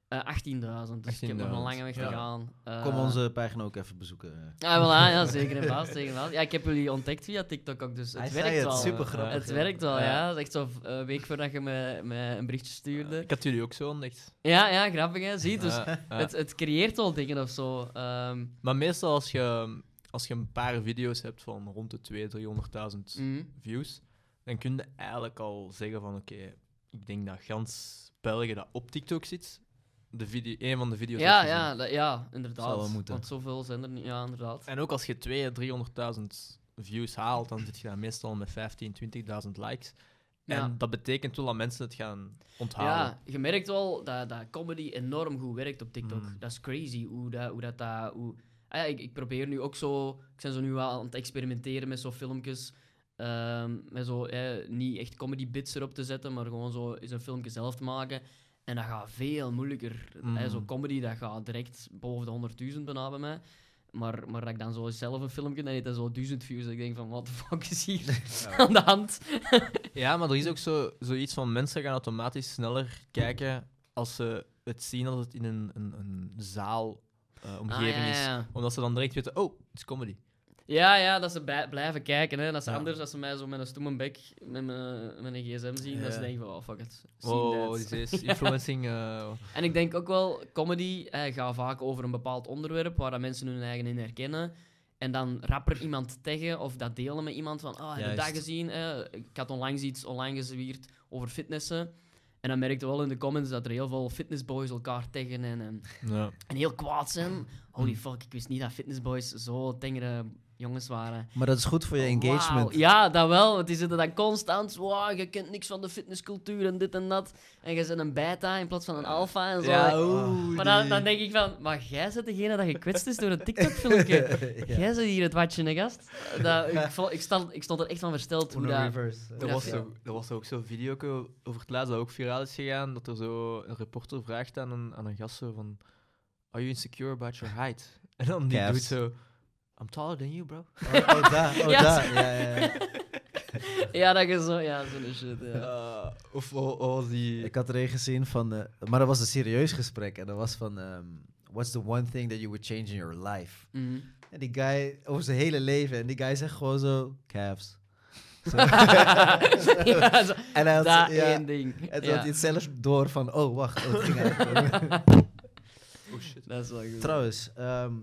Eh, 18.000, dus ik heb nog een 18.000, lange weg te ja. gaan. Eh, Kom onze pagina ook even bezoeken. Ja, voilà, ja, zeker en vast, zeker en vast. Ja, ik heb jullie ontdekt via TikTok ook, dus het Hij werkt zei het, wel. super grappig. Het ja. werkt wel, Ja. Dat is echt zo een week voordat je me, me een berichtje stuurde. Ik had jullie ook zo ontdekt. Ja, ja, grappig hè. Zie, dus het, het creëert wel dingen of zo. Ehm, Maar meestal als je, als je een paar video's hebt van rond de 200.000, 300.000 mhm. views, dan kun je eigenlijk al zeggen van oké, ik denk dat gans België dat op TikTok zit, de video, een van de video's Ja, ja, dat- ja, inderdaad. Zal wel moeten. Want zoveel zijn er niet. Ja, inderdaad. En ook als je 200.000, 300.000 views haalt, dan zit je daar meestal met 15.000, 20.000 likes. En Ja. dat betekent wel dat mensen het gaan onthouden. Ja, je merkt wel dat, dat comedy enorm goed werkt op TikTok. Mm. Dat is crazy hoe dat... Hoe dat, dat hoe... Ah ja, ik, ik probeer nu ook zo... Ik ben zo nu wel aan het experimenteren met zo filmpjes. ehm, met zo, eh, niet echt comedy bits erop te zetten, maar gewoon zo eens een filmpje zelf te maken. En dat gaat veel moeilijker. Mm. Eh, zo comedy, dat gaat direct boven de 100.000 bijna bij mij. Maar, maar dat ik dan zo zelf een filmpje, dan heeft dat zo 1000 views. Dat ik denk van, what the fuck is hier aan de hand? Ja, maar er is ook zo, zoiets van mensen gaan automatisch sneller kijken als ze het zien als het in een, een, een zaal eh, omgeving Ah, ja, is. Omdat ze dan direct weten, oh, het is comedy. Ja, ja, dat ze bij- blijven kijken. Hè. Dat is anders als ze mij zo met een stomme bek met, mijn- met een gsm zien. Dat ze denken van, oh, fuck it. Oh, dit is influencing. eh, En ik denk ook wel, comedy eh, gaat vaak over een bepaald onderwerp waar dat mensen hun eigen in herkennen. En dan rapper iemand taggen of dat delen met iemand van, ah, heb je dat gezien? Eh, ik had onlangs iets online gezwierd over fitnessen. En dan merkte wel in de comments dat er heel veel fitnessboys elkaar taggen en, en, ja. en heel kwaad zijn. Holy fuck, ik wist niet dat fitnessboys zo tengere jongens waren. Maar dat is goed voor je engagement. Wauw, Ja, dat wel. Want die zitten dan constant. Wow, je kent niks van de fitnesscultuur en dit en dat. En je bent een beta in plaats van een alpha en zo. Ja, maar dan, dan denk ik van, maar jij bent degene dat gekwetst is door een TikTok-filmpje. Ja. Jij zit hier het watje, hè, gast. Dat, ik, ik, stond, ik stond er echt van versteld hoe Uno dat... reverse. Er Ja, was, ja. zo, er was ook zo'n video over het laatst dat ook viraal is gegaan, dat er zo een reporter vraagt aan een, aan een gast zo van... Are you insecure about your height? En dan die doet zo... I'm taller than you, bro. Oh, oh oh Ja, daar. Ja, ja, ja. Ja, dat je zo... Ja, zo'n shit, ja. Uh, of oh, oh, die... Ik had er een gezien van... eh, maar dat was een serieus gesprek. En dat was van... ehm, What's the one thing that you would change in your life? Mhm. En die guy... Over zijn hele leven. En die guy zegt gewoon zo... Calves. Zo. ja, zo, en hij had, dat ja, één ding. En toen Ja. had hij het zelf door van... Oh, wacht. Oh, het ging eigenlijk Oh shit. Dat is wel goed. Trouwens, ehm,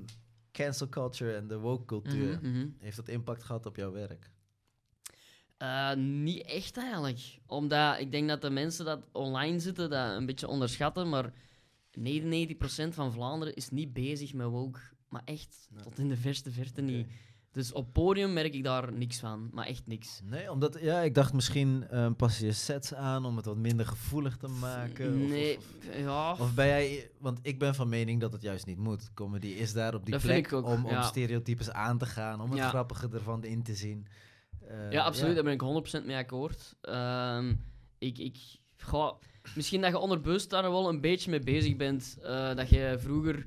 cancel culture en de woke cultuur. Mhm, mhm. Heeft dat impact gehad op jouw werk? Eh, niet echt eigenlijk. Omdat ik denk dat de mensen dat online zitten dat een beetje onderschatten, maar 99% van Vlaanderen is niet bezig met woke. Maar echt, Nee. tot in de verste verte niet. Dus op podium merk ik daar niks van, maar echt niks. Nee, omdat... Ja, ik dacht misschien ehm, pas je sets aan om het wat minder gevoelig te maken. of- nee, Of, ja. of, of ben jij... Want ik ben van mening dat het juist niet moet. Comedy is daar op die Dat plek ook, om, om ja. stereotypes aan te gaan. Om het Ja. grappige ervan in te zien. Eh, Ja, absoluut, daar ben ik 100% mee akkoord. Ehm, ik, ik, misschien dat je onderbewust daar wel een beetje mee bezig bent. eh, dat je vroeger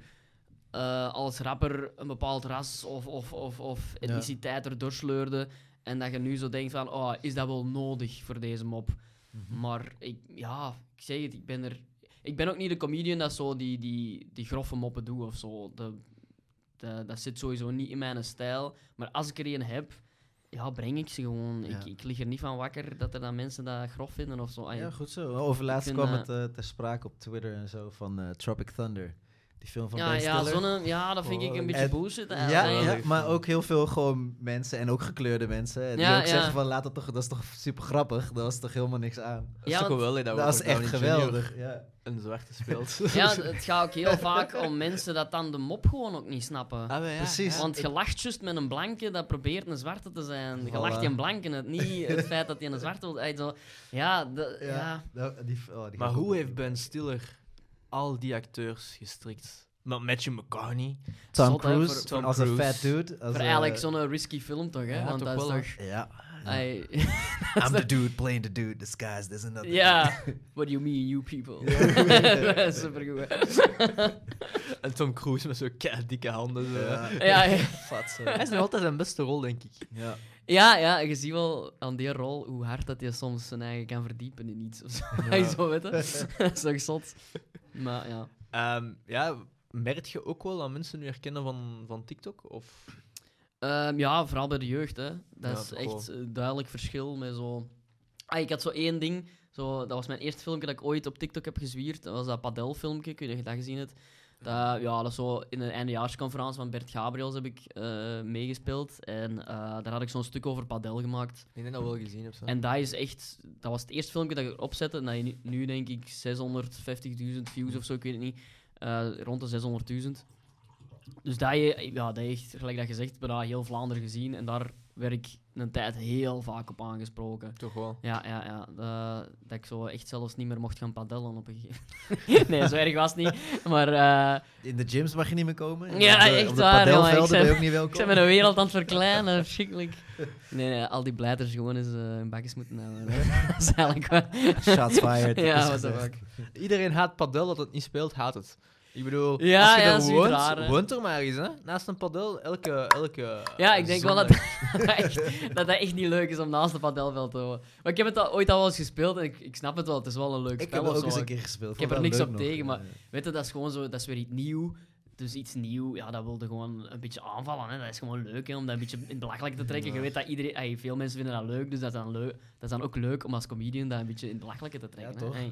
eh, als rapper een bepaald ras of, of, of, of etniciteit erdoor sleurde. En dat je nu zo denkt van, oh, is dat wel nodig voor deze mop? Mhm. Maar ik, ja, ik zeg het, ik ben er... Ik ben ook niet de comedian dat zo die, die, die grove moppen doet of zo. De, de- dat zit sowieso niet in mijn stijl. Maar als ik er een heb, ja, breng ik ze gewoon. Ja. Ik, ik lig er niet van wakker dat er dan mensen dat grof vinden of zo. Ja, goed zo. Over laatst kwam het eh, ter sprake op Twitter en zo van eh, Tropic Thunder. Die film van ja, Ben ja, zonne, ja, dat vind ik een Oh, beetje en- bullshit. Ja, ja, maar ook heel veel gewoon mensen en ook gekleurde mensen. Die Ja, ook ja. zeggen van, laat het toch, dat is toch super grappig. Dat was toch helemaal niks aan. Dat is Ja, toch geweldig dat, Dat is echt geweldig. Ja. een zwarte speelt. Ja, het gaat ook heel vaak om mensen dat dan de mop gewoon ook niet snappen. Ah, Precies. ja. Want je lacht juist met een blanke dat probeert een zwarte te zijn. Je Voilà. lacht je een blanke, het niet het feit dat hij een zwarte wil. Ja, de, ja. Ja. dat- die, oh, die Maar hoe heeft. Ben Stiller al die acteurs gestrikt? Maar Matthew McConaughey. Tom Cruise voor- Tom als een fat dude? Als, Voor eh, eigenlijk zo'n risky film toch, hè? Ja, Want toch dat is toch... Ja. I'm the dude playing the dude disguised as another ja, what do you mean, you people? Supergoed. En Tom Cruise met zo'n dikke handen. Zo. Ja. Ja. Hij is nog altijd zijn beste rol, denk ik. Ja. Ja, ja, je ziet wel aan die rol hoe hard dat hij soms zijn eigen kan verdiepen in iets. Of zo, Ja. zo weet je. Dat is toch zot. Maar ja. Ehm, ja, merk je ook wel dat mensen nu herkennen van, van TikTok? Of... Ehm, ja, vooral bij de jeugd, hè. Dat Ja, is echt een duidelijk verschil met zo... Ah, ik had zo één ding. Zo, dat was mijn eerste filmpje dat ik ooit op TikTok heb gezwierd. Dat was dat padelfilmpje, ik weet niet of je dat gezien hebt. Dat, ja, dat is zo in een eindejaarsconferentie van Bert Gabriels heb ik eh, meegespeeld. En eh, daar had ik zo'n stuk over padel gemaakt. Ik denk dat wel gezien heb. Zo. En dat is echt... Dat was het eerste filmpje dat ik erop zette. En dat je nu, denk ik 650.000 views of zo, ik weet het niet. Eh, rond de 600.000. Dus dat je, ja, dat je echt, gelijk dat je zegt, bijna heel Vlaanderen gezien. En daar werd ik een tijd heel vaak op aangesproken. Toch wel. Ja, ja, ja. Dat, dat ik zo echt zelfs niet meer mocht gaan padellen op een gegeven Nee, zo erg was het niet. Maar eh, In de gyms mag je niet meer komen. Ja, op de, echt op de waar, jongen. Ik ben je ook niet welkom. ik ben mijn wereld aan het verkleinen, verschrikkelijk. Nee, nee, al die blijters gewoon eens eh hun bakjes moeten hè. dat is eigenlijk wel... Shots fired. Ja. Iedereen haat padel dat het niet speelt, haat het. Ik bedoel, Ja, als je ja, er woont, raar, hè. woont er maar eens, hè. Naast een padel, elke, elke Ja, ik denk wel dat dat, echt, dat dat echt niet leuk is om naast een padelveld te wonen. Maar ik heb het al, ooit al wel eens gespeeld en ik, ik snap het wel. Het is wel een leuk Ik spel heb er of ook eens een keer gespeeld. Ik heb er niks op nog, tegen, ja. maar weet je, dat is gewoon zo, dat is weer iets nieuw. Dus iets nieuw, ja, dat wilde gewoon een beetje aanvallen. Hè. Dat is gewoon leuk hè, om dat een beetje in het belachelijk te trekken. Je Ja. weet dat iedereen, veel mensen vinden dat leuk, dus dat is, dan leuk, dat is dan ook leuk om als comedian dat een beetje in het belachelijke te trekken. hè.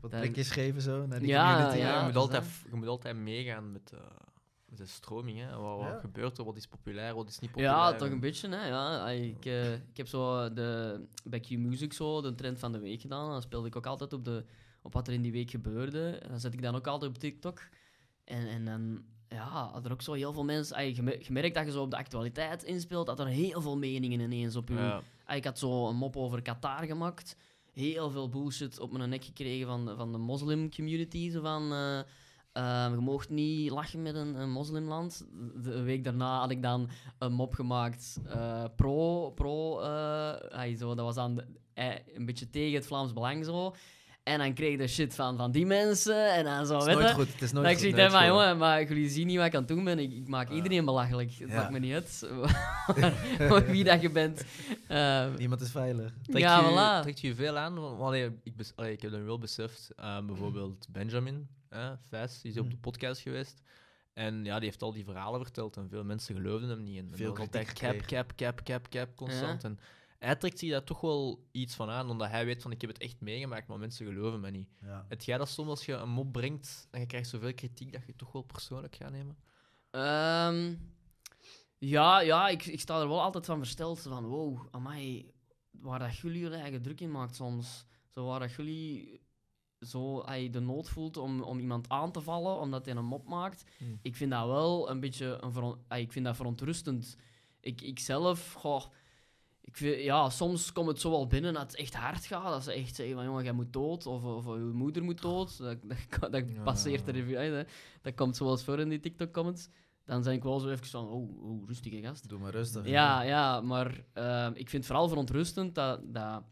Wat Dan- geven zo naar die Ja, community. Ja, je, moet dat is altijd, je moet altijd meegaan met, eh, met de stroming. Hè. Wat, wat Ja. gebeurt er? Wat is populair? Wat is niet populair? Ja, toch een beetje. Hè? Ja, ik, eh, ik heb zo de, bij Q-Music zo de trend van de week gedaan. Dan speelde ik ook altijd op, de, op wat er in die week gebeurde. En dan zet ik dan ook altijd op TikTok. En, en dan ja, had er ook zo heel veel mensen... je me- je merkt dat je zo op de actualiteit inspeelt, dat er heel veel meningen ineens op je... Ja. Ik had zo een mop over Qatar gemaakt. Heel veel bullshit op mijn nek gekregen van, van de moslim-community. Zo van, eh, eh, je mocht niet lachen met een, moslimland. De week daarna had ik dan een mop gemaakt eh, pro... pro ah, zo, dat was dan de- een beetje tegen het Vlaams Belang zo. En dan kreeg je de shit van, van die mensen. En dan zo, Het is nooit goed. Het is Dat nooit ik het is jongen, maar jullie zien niet wat ik aan het doen ben. Ik, ik maak iedereen belachelijk. Het Ja. maakt me niet uit maar wie dat je bent. Eh, Niemand is veilig. Trekt ja, je, voilà. trekt je veel aan? Want, allee, ik, allee, ik heb dan wel beseft, eh, bijvoorbeeld Benjamin, Vijs, die is op de Mm. podcast geweest. En ja, die heeft al die verhalen verteld en veel mensen geloofden hem niet. En Veel kritiek cap, cap, cap, cap, cap, constant. En hij trekt zich daar toch wel iets van aan, omdat hij weet van ik heb het echt meegemaakt, maar mensen geloven me niet. Ja. Het jij dat soms als je een mop brengt en je krijgt zoveel kritiek dat je het toch wel persoonlijk gaat nemen? Ehm, ja, ja ik, ik sta er wel altijd van versteld. Van, wow, amai, waar dat jullie je eigen druk in maakt soms. Zo waar dat jullie zo de nood voelt om, om iemand aan te vallen, omdat hij een mop maakt. Hmm. Ik vind dat wel een beetje een veron- ik vind dat verontrustend. Ik, ik zelf, goh, ik vind, ja, soms komt het zo wel binnen dat het echt hard gaat. Dat ze echt zeggen van, jongen, jij moet dood, of, of, je moeder moet dood. Dat, dat, dat Ja. passeert uit, hè. Dat komt zoals voor in die TikTok-comments. Dan ben ik wel zo even van, oh, oh rustige gast. Doe maar rustig. Ja, ja, maar ehm, ik vind het vooral verontrustend dat, dat,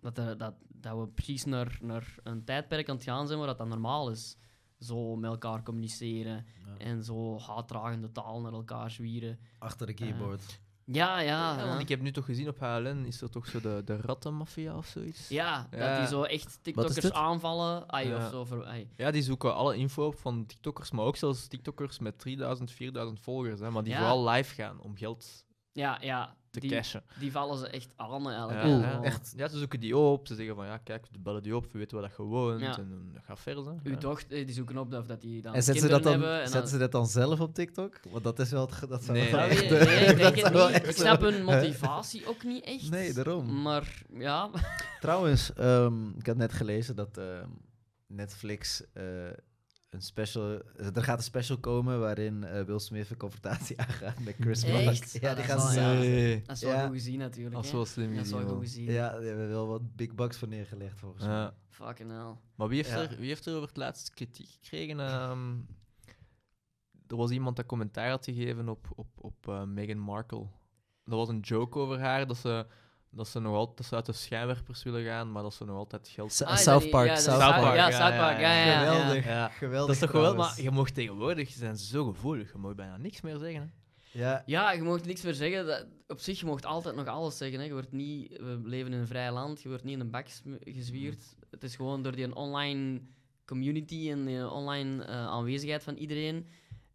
dat, dat, dat, dat we precies naar, naar een tijdperk aan het gaan zijn waar dat, dat normaal is. Zo met elkaar communiceren Ja. en zo haatdragende taal naar elkaar zwieren. Achter de keyboard. Ja, ja. Ja, ja. want ik heb nu toch gezien op HLN, is er toch zo de, de rattenmafia of zoiets? Ja, dat die zo echt TikTokkers aanvallen. Ai, Ja. of zo, voor, ai. Ja, die zoeken alle info op van TikTokkers, maar ook zelfs TikTokkers met 3000, 4000 volgers, hè, maar die vooral live gaan om geld Ja, ja. te Die, cashen. die vallen ze echt aan eigenlijk. Ja, ja. echt. Ja, ze zoeken die op, ze zeggen van ja, kijk, we bellen die op, we weten waar dat je woont Ja. en dan gaat verder. Uw Ja. dochter, die zoeken op of dat die dan En zetten ze, kinderen dat dan, hebben. En zetten ze dat dan zelf op TikTok? Want dat is wel het... Dat zou Nee, wel Dat nee. echt, weet- eh, nee, ik denk dat het niet. snap hun motivatie ook niet echt. Nee, daarom. Maar ja, Trouwens, ehm, ik had net gelezen dat ehm, Netflix eh, een special... Er gaat een special komen waarin eh, Will Smith een confrontatie aangaat met Chris Rock. Echt? Ja, die gaan ze. Nee. dat is wel Ja. goed gezien natuurlijk. Dat is wel slim Dat is wel gezien, goed gezien. Ja, die hebben wel wat big bucks voor neergelegd volgens mij. Ja. Fucking hell. Maar wie heeft, Ja. er, wie heeft er over het laatst kritiek gekregen? Ehm, er was iemand dat commentaar had gegeven op, op, op eh, Meghan Markle. Dat was een joke over haar, dat ze, dat ze nog altijd dat ze uit de schijnwerpers willen gaan, maar dat ze nog altijd geld... Ah, dat South Park, ja, South South Park. Ja, Ja, South ja, Park. Ja, ja. ja, ja. Geweldig. Ja, Geweldig dat is toch geweldig, maar je mocht tegenwoordig, ze zijn zo gevoelig, je mag bijna niks meer zeggen. Hè? Ja, Ja, je mag niks meer zeggen. Dat, op zich, je mag altijd nog alles zeggen. Hè. Je wordt niet, we leven in een vrij land, je wordt niet in een bak gezwierd. Het is gewoon door die online community en die online eh, aanwezigheid van iedereen,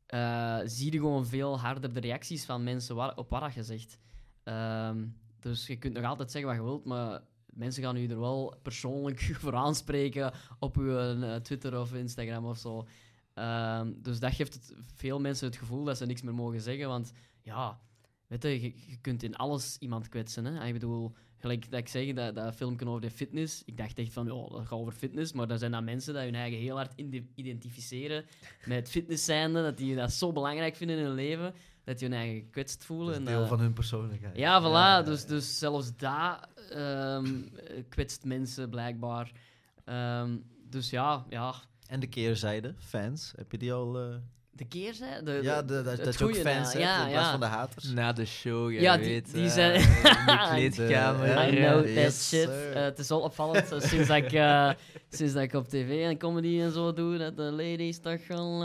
eh, zie je gewoon veel harder de reacties van mensen waar, op wat je zegt. Ehm, dus je kunt nog altijd zeggen wat je wilt, maar mensen gaan u er wel persoonlijk voor aanspreken op uw eh, Twitter of Instagram of zo. Ehm, dus dat geeft het veel mensen het gevoel dat ze niks meer mogen zeggen. Want ja, weet je, je, kunt in alles iemand kwetsen. Hè? Ik bedoel, gelijk dat ik zeg, dat, dat filmpje over de fitness. Ik dacht echt van, ja, dat gaat over fitness. Maar er zijn dan mensen die hun eigen heel hard ide- identificeren met fitness zijnde. Dat die dat zo belangrijk vinden in hun leven. Dat die hun eigen gekwetst dat voelen. en deel van hun persoonlijkheid. ja, voilà. Ja, dus, ja. dus zelfs daar ehm, eh, kwetst mensen blijkbaar. Ehm, dus ja, ja. En de keerzijde, fans, heb je die al... De keerzijde? De, ja, de- de, dat, het dat je ook goeie, fans hebt, ja, in plaats ja. van de haters. Na de show, je Ja, die- weet. die eh, zijn- in de kleedkamer. Ja, I know that Yes, shit. Eh, het is wel opvallend eh, sinds, dat ik, sinds dat ik op tv en comedy en zo doe, dat de ladies toch al...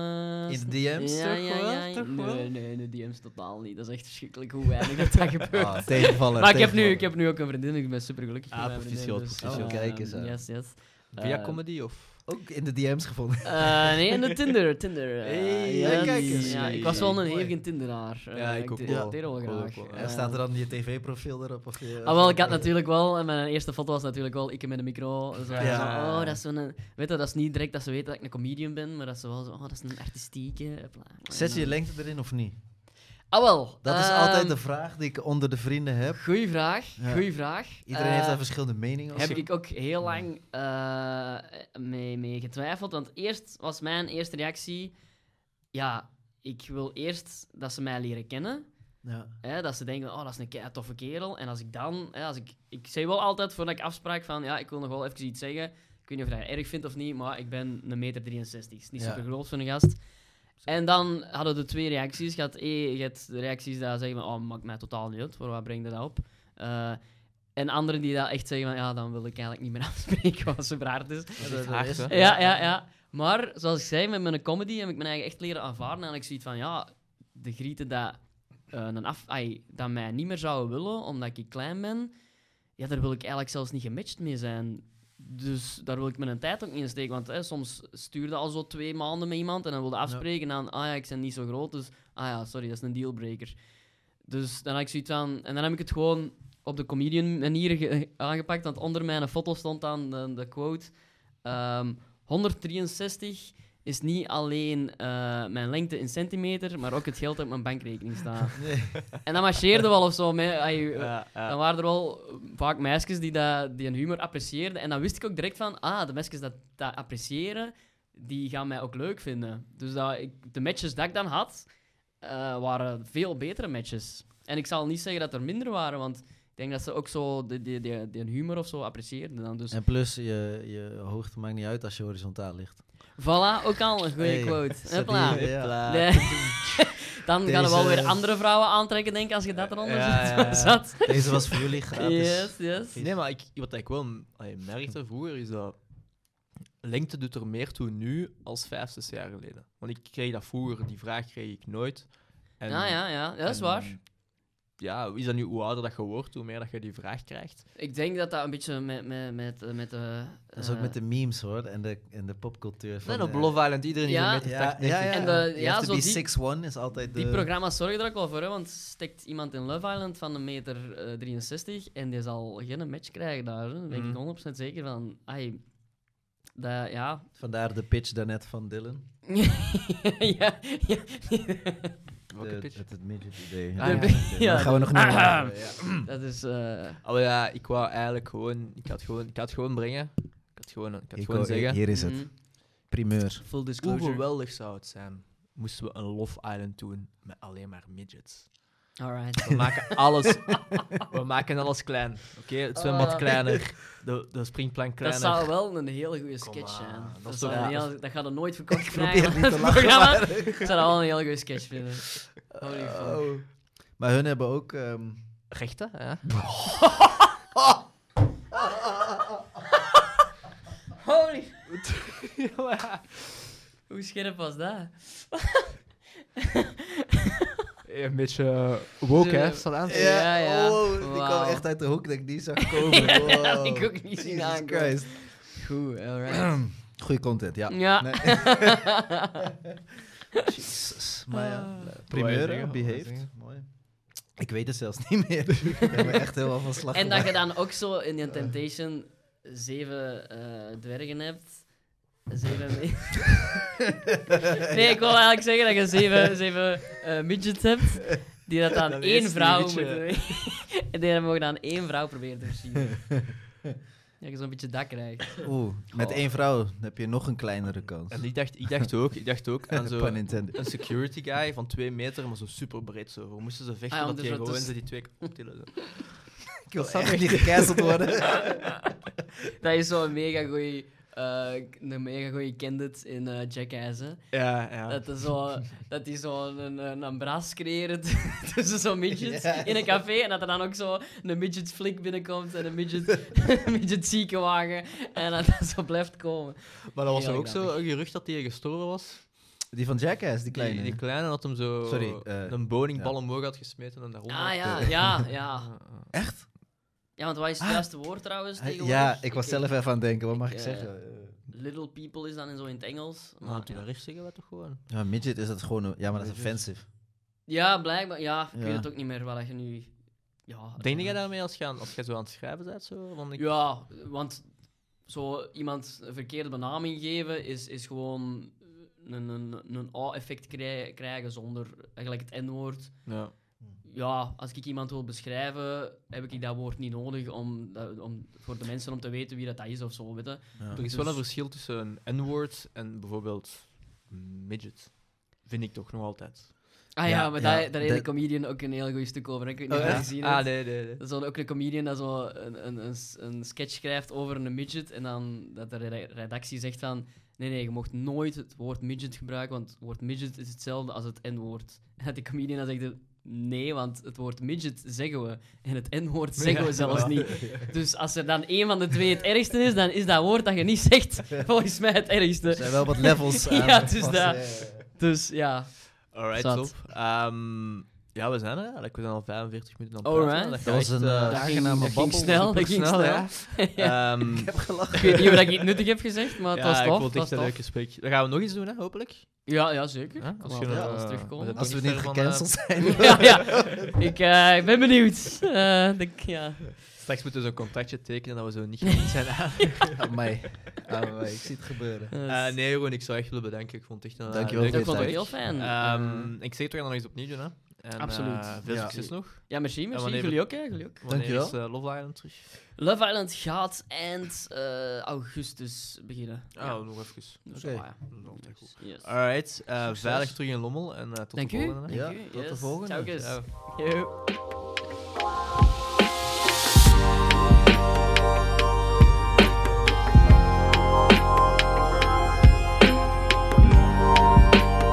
In de DM's ja, toch ja, wel? ja, Toch wel? nee, nee, in de DM's totaal niet. Dat is echt verschrikkelijk hoe weinig dat, dat gebeurt. Ah, tegenvallen. maar ik heb, nu, ik heb nu ook een vriendin, ik ben super gelukkig. Ah, proficiat, proficiat. Oh, kijk eens aan. Yes, yes. Via Eh, comedy of? Ook in de DM's gevonden. Eh, nee, in de Tinder. Tinder. eh, Hey, yes. kijk eens. Ja, ik was wel een hevige Tinderaar. Ja, ik ook wel. deed wel Ik graag. wel, ja. Eh, En staat er dan je tv-profiel erop? Of je, Ah, wel, ik had natuurlijk wel, en mijn eerste foto was natuurlijk wel ik met een micro. Zo, Ja. zo, oh, dat is zo'n, weet je, dat is niet direct dat ze weten dat ik een comedian ben, maar dat ze wel zo, oh, dat is een artistieke. bla. Zet je je En, lengte erin of niet? Ah, wel. Dat is ehm, altijd de vraag die ik onder de vrienden heb. Goeie vraag, Ja. goeie vraag. Iedereen Eh, heeft daar verschillende meningen over. Heb ik ook heel lang eh, mee, mee getwijfeld. Want eerst was mijn eerste reactie... Ja, ik wil eerst dat ze mij leren kennen. Ja. Hè, dat ze denken, oh, dat is een kei toffe kerel. En als ik dan... Hè, als ik, ik zei wel altijd, voordat ik afspraak van... Ja, ik wil nog wel even iets zeggen. Ik weet niet of je dat erg vindt of niet, maar ik ben een meter 63. is niet Ja. super groot voor een gast. En dan hadden we twee reacties. Je had, eh, je hebt de reacties die zeggen van, oh, maakt mij totaal niet uit. Voor wat brengt dat op? Eh, En anderen die dat echt zeggen van, ja, dan wil ik eigenlijk niet meer afspreken wat zo raar is. Dat is hard? Ja, ja, ja. Maar zoals ik zei, met mijn comedy heb ik mijn eigen echt leren aanvaarden. En ik zie van, ja, de grieten dat, eh, een af, ai, dat mij niet meer zouden willen, omdat ik klein ben, ja, daar wil ik eigenlijk zelfs niet gematcht mee zijn. Dus daar wil ik mijn tijd ook niet in steken. Want hè, soms stuurde al zo twee maanden met iemand en dan wilde afspreken. En dan, ah ja, ik ben niet zo groot, dus ah ja, sorry, dat is een dealbreaker. Dus dan had ik zoiets van... En dan heb ik het gewoon op de comedian manier ge- aangepakt. Want onder mijn foto stond dan de, de quote... ehm, 163 is niet alleen eh, mijn lengte in centimeter, maar ook het geld dat op mijn bankrekening staat. Nee. En dat marcheerde wel of zo. Ja, ja. Dan waren er wel vaak meisjes die, dat, die een humor apprecieerden. En dan wist ik ook direct van, ah, de meisjes dat, dat appreciëren, die gaan mij ook leuk vinden. Dus dat ik, de matches dat ik dan had, eh, waren veel betere matches. En ik zal niet zeggen dat er minder waren, want ik denk dat ze ook zo de, de, de, de humor of zo apprecieerden. Dan. Dus En plus, je, je hoogte maakt niet uit als je horizontaal ligt. Voilà, ook al een goede Hey, quote. Hopla. Nee. dan gaan er wel weer andere vrouwen aantrekken, denk ik, als je dat eronder Ja, zet- ja, ja. zat. Deze was voor jullie gratis. Yes, yes. Nee, maar ik, wat ik wel merkte vroeger is dat lengte doet er meer toe nu als vijf, zes jaar geleden. Want ik kreeg dat vroeger, die vraag kreeg ik nooit. En, Ja, ja, ja, dat is en, waar. Ja, is dat nu hoe ouder dat je wordt, hoe meer dat je die vraag krijgt? Ik denk dat dat een beetje met, met, met, eh, met de... Dat is ook eh, met de memes hoor, en de, en de popcultuur. Van, En op eh, Love Island, iedereen Ja. is een meter Ja, 80. ja, ja. En de- ja, zo die- 6'1 is altijd de... Die programma's zorgen er ook wel voor, hè, want stekt iemand in Love Island van een meter eh, 63 en die zal geen match krijgen daar. Hè. Dan ben ik Mhm. 100% zeker van... Ai, dat, ja... Vandaar de pitch daarnet van Dylan. ja, ja. Welke De- pitch? Het, het midget idee. Ah, Ja, ja. Daar Ja, gaan we nog niet Ah. ja. dat is... eh, Oh ja, ik wou eigenlijk gewoon... Ik had gewoon, ik had gewoon brengen. Ik had gewoon, ik had Ik gewoon wou- zeggen... Hier is het. mhm. Primeur. Full Hoe disclosure. geweldig zou het zijn moesten we een Love Island doen met alleen maar midgets. Alright. We maken alles, we maken alles klein. Oké, het zwembad Ah. kleiner, de, de springplank Dat kleiner. zou wel een hele goede sketch zijn. Dat, dat zou een heel- dat gaat er nooit verkocht Ik krijgen. probeer niet te het lachen, programma. maar- Ik zou dat wel een hele goede sketch vinden. Holy fuck. Oh. Maar hun hebben ook... ehm, Rechten, ja. Holy... Hoe scherp was dat? Een beetje uh, woke, hè? Ja, ja. Oh, die kwam Wauw. echt uit de hoek dat ik die zag komen. Ja, Wow. dat had ik ook niet zien aankomen. Christ. Goed, alright. Goeie content, ja. Ja. Nee. Jezus. Maar ja, Ah. Je primeur, behaved. Mooi. Ik weet het zelfs niet meer. ik ben me echt helemaal van slag En dat je dan ook zo in die Temptation zeven eh, dwergen hebt. Zeven... nee, ik wil eigenlijk zeggen dat je zeven, zeven eh, midgets hebt. Die dat aan Dat één vrouw moeten... en die dat mogen aan één vrouw proberen te versieren. Dat je zo'n beetje dak krijgt. Oeh, met Oh. één vrouw heb je nog een kleinere kans. En ik dacht, ik dacht ook, ik dacht ook aan zo Pun intended. een security guy van twee meter, maar zo super breed. Zo. We moesten ze vechten Ah, dat dus die dat gewoon is- ze die twee kan tillen. Zo. Ik wil echt niet gecanceld worden. Dat is zo'n mega goeie... eh, een mega goeie candid in eh Jackass, hè. Ja, ja. Dat hij zo, dat die zo een, een, een bras creëert tussen zo'n midgets Ja. in een café. En dat er dan ook zo een midget flik binnenkomt en een midget, midget ziekenwagen. En dat dat zo blijft komen. maar dat was er ook zo een gerucht dat hij gestorven was. Die van Jackass, die kleine. Die, die kleine had hem zo Sorry, eh, een boningbal omhoog had gesmeten en daaronder. Ah ja. Ja, ja. Echt? Ja, want wat is het juiste woord trouwens tegenwoordig? Ja, ik was zelf even aan het denken. Wat mag ik, ik, zeggen? Eh, Little people is dan in zo in het Engels. Maar Maar, toen ja. dat recht zeggen we toch gewoon. Ja, midget is dat gewoon... een- Ja, maar dat is offensive. ja, blijkbaar. Ja, ik Ja. weet het ook niet meer wat je nu... Ja, Denk jij daarmee als je, aan- als je zo aan het schrijven bent? Zo? Want ik, Ja, want zo iemand een verkeerde benaming geven is, is gewoon een, een, een A-effect krij- krijgen zonder eigenlijk het N-woord. ja. Ja, als ik iemand wil beschrijven, heb ik dat woord niet nodig om, dat- om, voor de mensen om te weten wie dat, dat is of zo. Weet je. Ja. Er is wel een verschil tussen een N-woord en bijvoorbeeld midget. Vind ik toch nog altijd. Ah ja, Ja, maar ja, daar, daar heeft de comedian ook een heel goed stuk over. Ik weet niet Oh, of je gezien Ah, nee, nee, nee. Dat is dan ook een comedian dat zo een, een, een, een sketch schrijft over een midget en dan dat de re- redactie zegt van nee, nee, je mocht nooit het woord midget gebruiken, want het woord midget is hetzelfde als het N-woord. En dat die comedian dan zegt, nee, want het woord midget zeggen we. En het N-woord zeggen we zelfs niet. Dus als er dan één van de twee het ergste is, dan is dat woord dat je niet zegt volgens mij het Er ergste. zijn wel wat levels Ja, aan. het is vast, dat. ja, ja. Dus ja. Alright, top. Ehm, ja, we zijn er eigenlijk. We zijn al 45 minuten aan het Alright. Dat was echt, een, eh, eh, aangename dat ging babbel, snel, dat ging snel. ja. Ehm, Ik heb gelachen. Ik weet niet of ik iets nuttig heb gezegd, maar het ja, was ik tof. vond het het echt een leuk gesprek. Dan gaan we nog iets doen, hè, hopelijk. Ja, ja, zeker. Als als eh, eens we terugkomen. Als we niet gecanceld zijn. ja, ja. Ik eh, ik ben benieuwd. Eh, de, ja. Straks moeten we zo'n contractje tekenen dat we zo niet geniet zijn aan. Aan mij. Aan mij. Ik zie het gebeuren. Nee, gewoon, ik zou echt willen bedanken. Ik vond het echt een Dankjewel uh, dat voor vond je ik tijd. heel fijn. Ehm, Eh, ik zeg het, gaan nog eens opnieuw doen. Hè. En, Absoluut. eh, veel Ja. succes nog. ja, merci, merci. wanneer- Jullie ook, hè? Jullie ook. Wanneer is eh, Love Island terug? Love Island gaat eind eh, augustus beginnen. Oh, nog even. Oké. goed. Yes. Alright, eh, veilig terug in Lommel en tot Dank de u. volgende. Dank Ja, u. tot de volgende. Ciao.